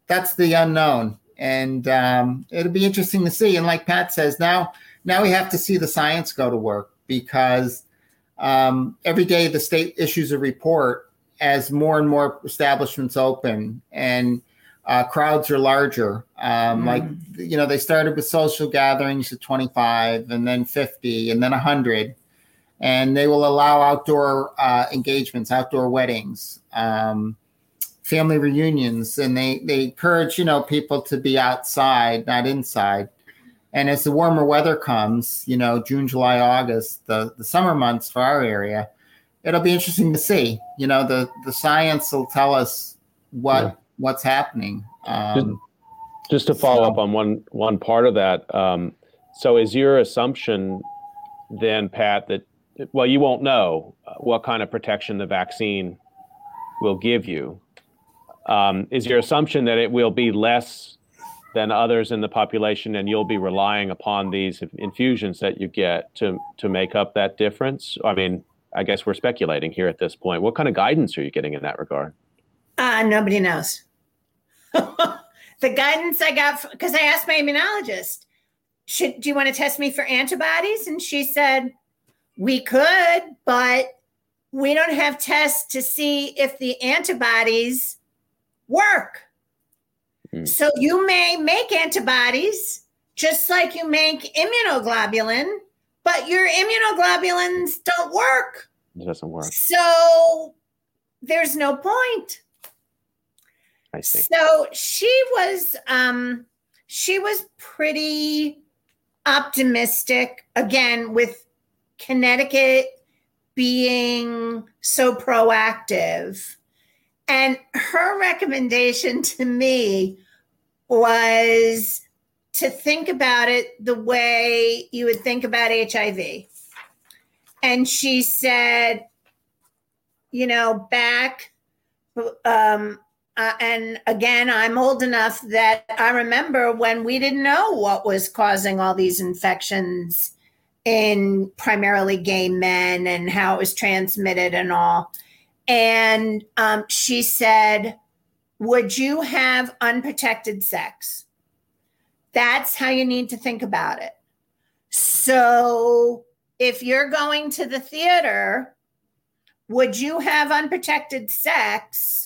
that's the unknown, and um, it'll be interesting to see. And like Pat says, now now we have to see the science go to work because um, every day the state issues a report as more and more establishments open and uh, crowds are larger. Um, Mm. Like, you know, they started with social gatherings at 25 and then 50 and then 100. And they will allow outdoor uh, engagements, outdoor weddings, um, family reunions. And they, they encourage, you know, people to be outside, not inside. And as the warmer weather comes, you know, June, July, August, the, the summer months for our area, it'll be interesting to see. You know, the, the science will tell us what Yeah. What's happening. Um, Just to follow So- up on one one part of that, um, so is your assumption then, Pat, that well, you won't know uh, what kind of protection the vaccine will give you. Um, is your assumption that it will be less than others in the population, and you'll be relying upon these infusions that you get to to make up that difference? I mean, I guess we're speculating here at this point. What kind of guidance are you getting in that regard? Uh, nobody knows. [laughs] the guidance I got because I asked my immunologist, "Should do you want to test me for antibodies?" And she said, "We could, but we don't have tests to see if the antibodies work. Hmm. So you may make antibodies just like you make immunoglobulin, but your immunoglobulins don't work. It doesn't work. So there's no point." I see. So she was um she was pretty optimistic again with Connecticut being so proactive And her recommendation to me was to think about it the way you would think about HIV. And she said, you know, back, um, uh, and again, I'm old enough that I remember when we didn't know what was causing all these infections in primarily gay men and how it was transmitted and all. And um, she said, Would you have unprotected sex? That's how you need to think about it. So if you're going to the theater, would you have unprotected sex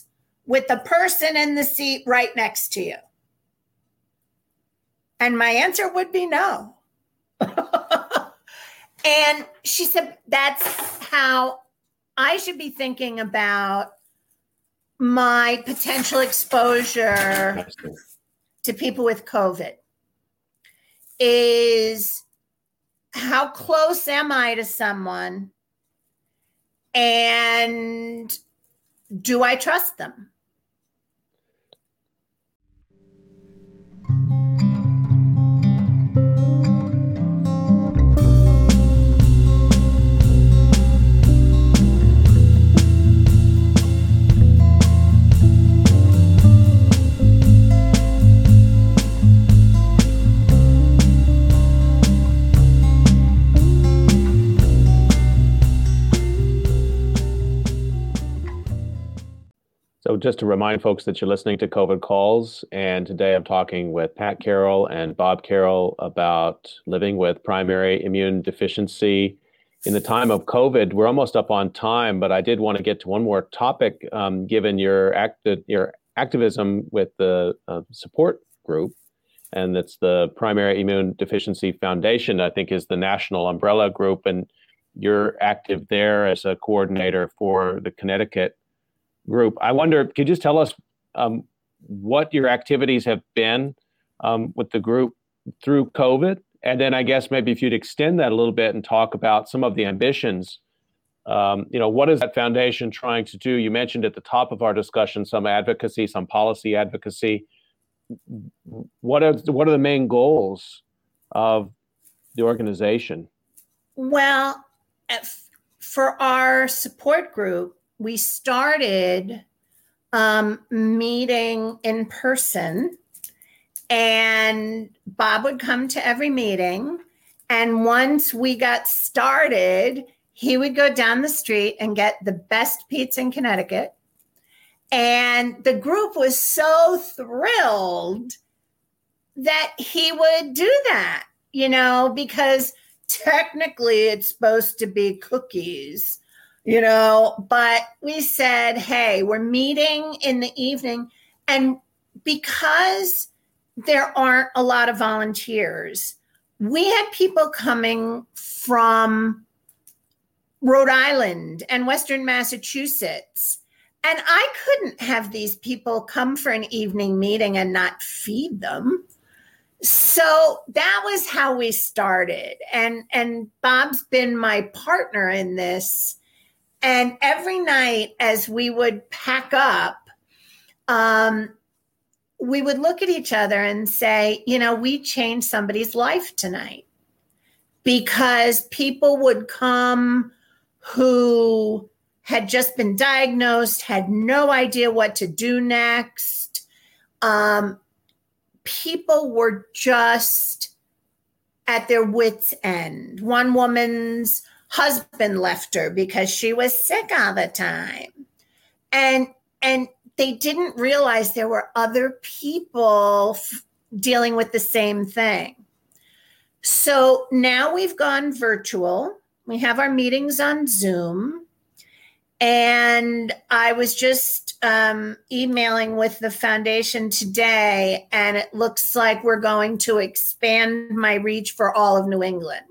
with the person in the seat right next to you? And my answer would be no. [laughs] and she said, that's how I should be thinking about my potential exposure to people with COVID is how close am I to someone? And do I trust them? Just to remind folks that you're listening to COVID Calls, and today I'm talking with Pat Carroll and Bob Carroll about living with primary immune deficiency in the time of COVID. We're almost up on time, but I did want to get to one more topic, um, given your act your activism with the uh, support group, and that's the Primary Immune Deficiency Foundation. I think is the national umbrella group, and you're active there as a coordinator for the Connecticut group. I wonder, could you just tell us um, what your activities have been um, with the group through COVID? And then I guess maybe if you'd extend that a little bit and talk about some of the ambitions. Um, you know, what is that foundation trying to do? You mentioned at the top of our discussion some advocacy, some policy advocacy. What are what are the main goals of the organization? Well, for our support group, we started um, meeting in person, and Bob would come to every meeting. And once we got started, he would go down the street and get the best pizza in Connecticut. And the group was so thrilled that he would do that, you know, because technically it's supposed to be cookies you know, but we said, hey, we're meeting in the evening. And because there aren't a lot of volunteers, we had people coming from Rhode Island and Western Massachusetts. And I couldn't have these people come for an evening meeting and not feed them. So that was how we started. And and Bob's been my partner in this and every night, as we would pack up, um, we would look at each other and say, you know, we changed somebody's life tonight because people would come who had just been diagnosed, had no idea what to do next. Um, people were just at their wits' end. One woman's husband left her because she was sick all the time. And and they didn't realize there were other people f- dealing with the same thing. So now we've gone virtual. We have our meetings on Zoom. And I was just um, emailing with the foundation today, and it looks like we're going to expand my reach for all of New England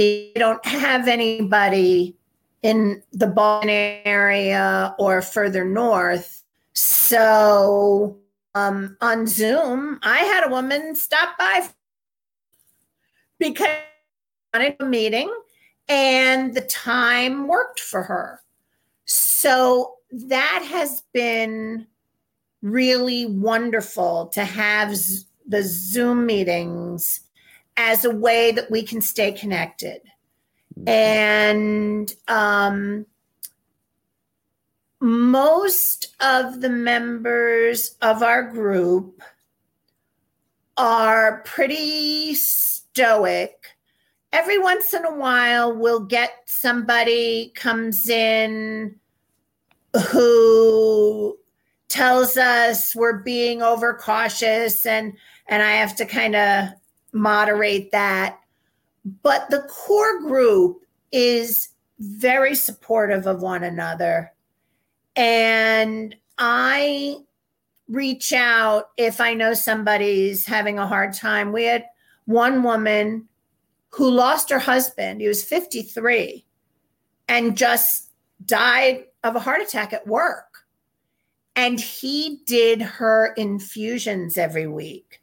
we don't have anybody in the Boston area or further north. So um, on Zoom, I had a woman stop by because I wanted a meeting and the time worked for her. So that has been really wonderful to have the Zoom meetings as a way that we can stay connected. And um, most of the members of our group are pretty stoic. Every once in a while, we'll get somebody comes in who tells us we're being overcautious and and I have to kind of moderate that. But the core group is very supportive of one another. And I reach out if I know somebody's having a hard time. We had one woman who lost her husband. He was 53 and just died of a heart attack at work. And he did her infusions every week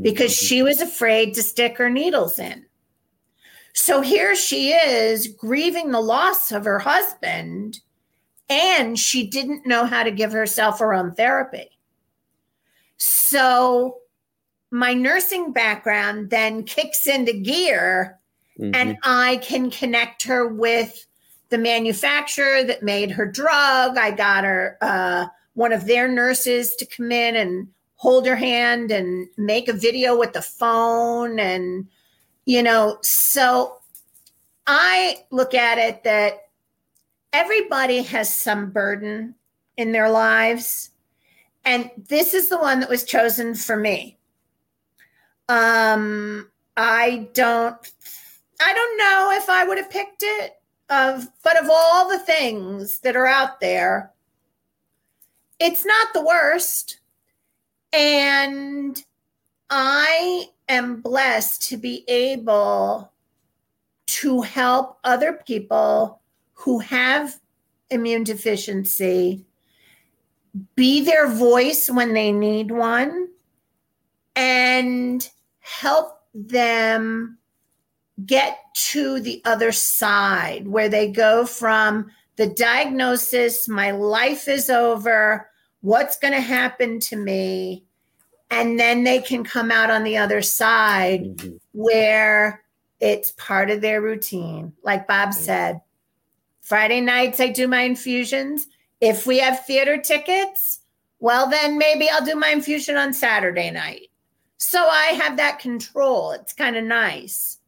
because she was afraid to stick her needles in. So here she is grieving the loss of her husband, and she didn't know how to give herself her own therapy. So my nursing background then kicks into gear, Mhm. and I can connect her with the manufacturer that made her drug. I got her uh, one of their nurses to come in and hold her hand and make a video with the phone and you know so i look at it that everybody has some burden in their lives. And this is the one that was chosen for me. Um i don't i don't know if i would have picked it of but of all the things that are out there it's not the worst and I am blessed to be able to help other people who have immune deficiency be their voice when they need one and help them get to the other side where they go from the diagnosis, my life is over, what's going to happen to me? And then they can come out on the other side Mhm. where it's part of their routine. Like Bob said, Friday nights I do my infusions. If we have theater tickets, well, then maybe I'll do my infusion on Saturday night. So I have that control. It's kind of nice.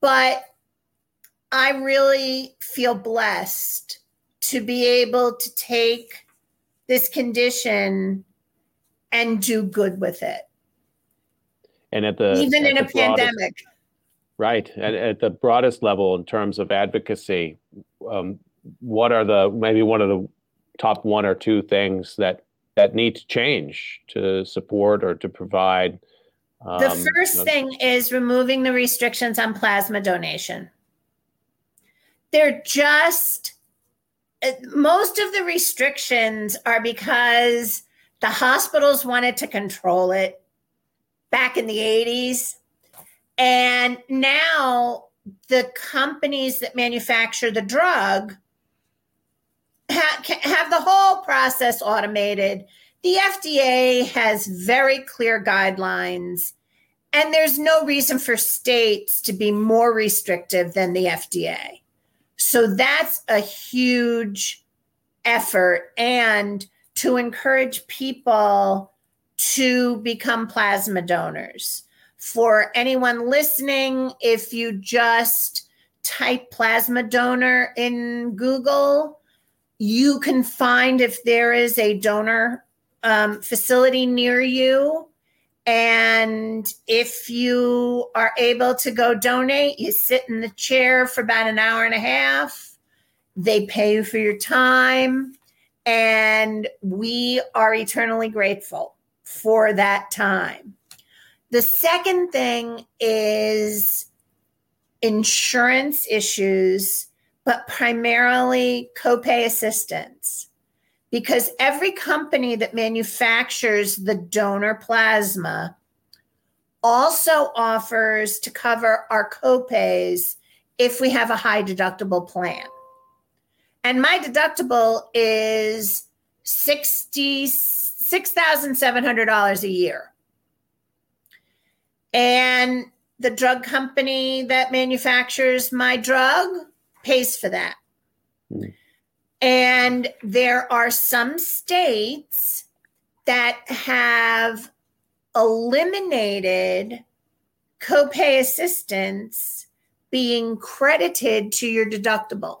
But I really feel blessed to be able to take this condition and do good with it, And at the even at in a broadest- pandemic. Right. At, at the broadest level, in terms of advocacy, um, what are the maybe one of the top one or two things that that need to change to support or to provide? The um, first you know, thing is removing the restrictions on plasma donation. They're just, Uh, most of the restrictions are because the hospitals wanted to control it back in the 80s. And now the companies that manufacture the drug ha- have the whole process automated. The FDA has very clear guidelines, and there's no reason for states to be more restrictive than the FDA. So that's a huge effort, and to encourage people to become plasma donors. For anyone listening, if you just type plasma donor in Google, you can find if there is a donor um, facility near you. And if you are able to go donate, you sit in the chair for about an hour and a half. They pay you for your time. And we are eternally grateful for that time. The second thing is insurance issues, but primarily copay assistance. Because every company that manufactures the donor plasma also offers to cover our copays if we have a high deductible plan. And my deductible is $66,700 a year. And the drug company that manufactures my drug pays for that. Mm. And there are some states that have eliminated copay assistance being credited to your deductible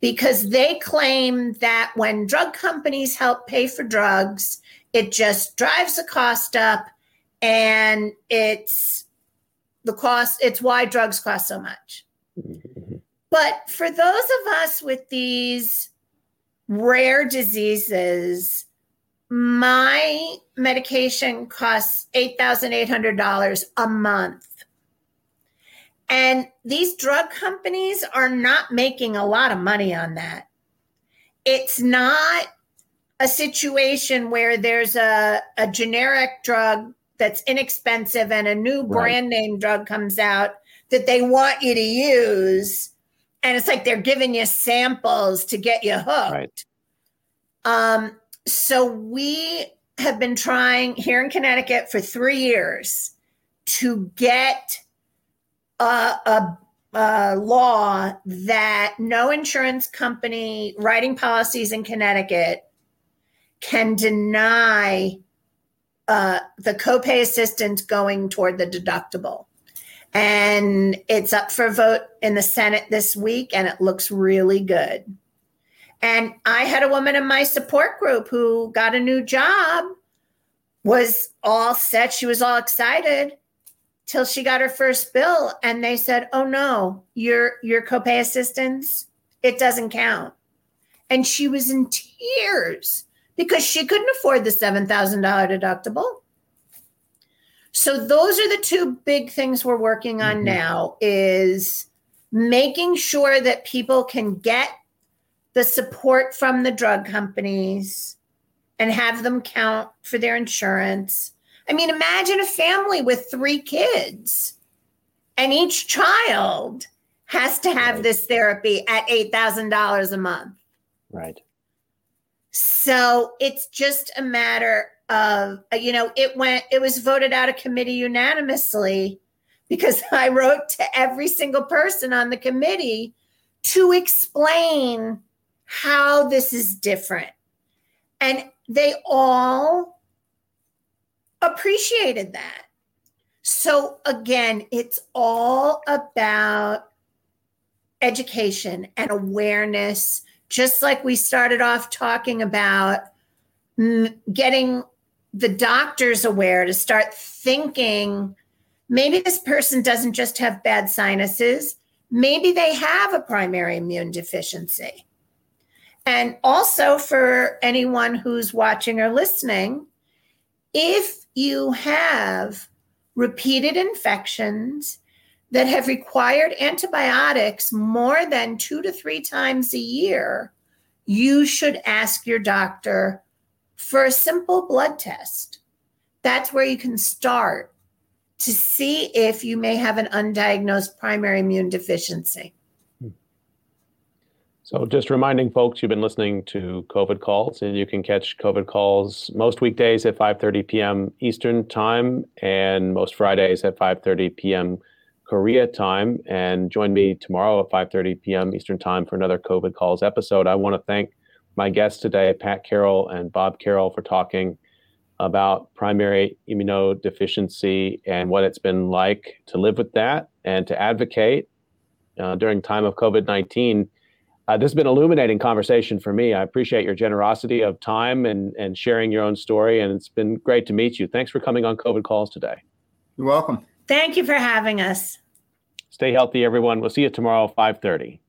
because they claim that when drug companies help pay for drugs, it just drives the cost up and it's the cost, it's why drugs cost so much. Mm-hmm. But for those of us with these rare diseases, my medication costs $8,800 a month. And these drug companies are not making a lot of money on that. It's not a situation where there's a, a generic drug that's inexpensive and a new brand name drug comes out that they want you to use. And it's like they're giving you samples to get you hooked. Right. Um, so we have been trying here in Connecticut for three years to get a, a, a, law that no insurance company writing policies in Connecticut can deny uh, the copay assistance going toward the deductible. And it's up for vote in the Senate this week, and it looks really good. And I had a woman in my support group who got a new job, was all set. She was all excited till she got her first bill. And they said, Oh no, your your copay assistance, it doesn't count. And she was in tears because she couldn't afford the $7,000 deductible. So those are the two big things we're working on mm-hmm. now is making sure that people can get the support from the drug companies and have them count for their insurance. I mean, imagine a family with three kids and each child has to have right. this therapy at $8,000 a month. Right. So it's just a matter you know, it went, it was voted out of committee unanimously because [laughs] I wrote to every single person on the committee to explain how this is different. And they all appreciated that. So, again, it's all about education and awareness, just like we started off talking about mm, getting the doctors aware to start thinking maybe this person doesn't just have bad sinuses, maybe they have a primary immune deficiency. And also for anyone who's watching or listening, if you have repeated infections that have required antibiotics more than two to three times a year, you should ask your doctor for a simple blood test. That's where you can start to see if you may have an undiagnosed primary immune deficiency. Hmm. So, just reminding folks, you've been listening to COVID calls, and you can catch COVID calls most weekdays at 5:30 p.m. Eastern time, and most Fridays at 5:30 p.m. Korea time. And join me tomorrow at 5:30 p.m. Eastern time for another COVID calls episode. I want to thank my guests today, Pat Carroll and Bob Carroll, for talking about primary immunodeficiency and what it's been like to live with that and to advocate uh, during time of COVID-19 uh, this has been an illuminating conversation for me. I appreciate your generosity of time and, and sharing your own story. And it's been great to meet you. Thanks for coming on COVID Calls today. You're welcome. Thank you for having us. Stay healthy, everyone. We'll see you tomorrow, 530.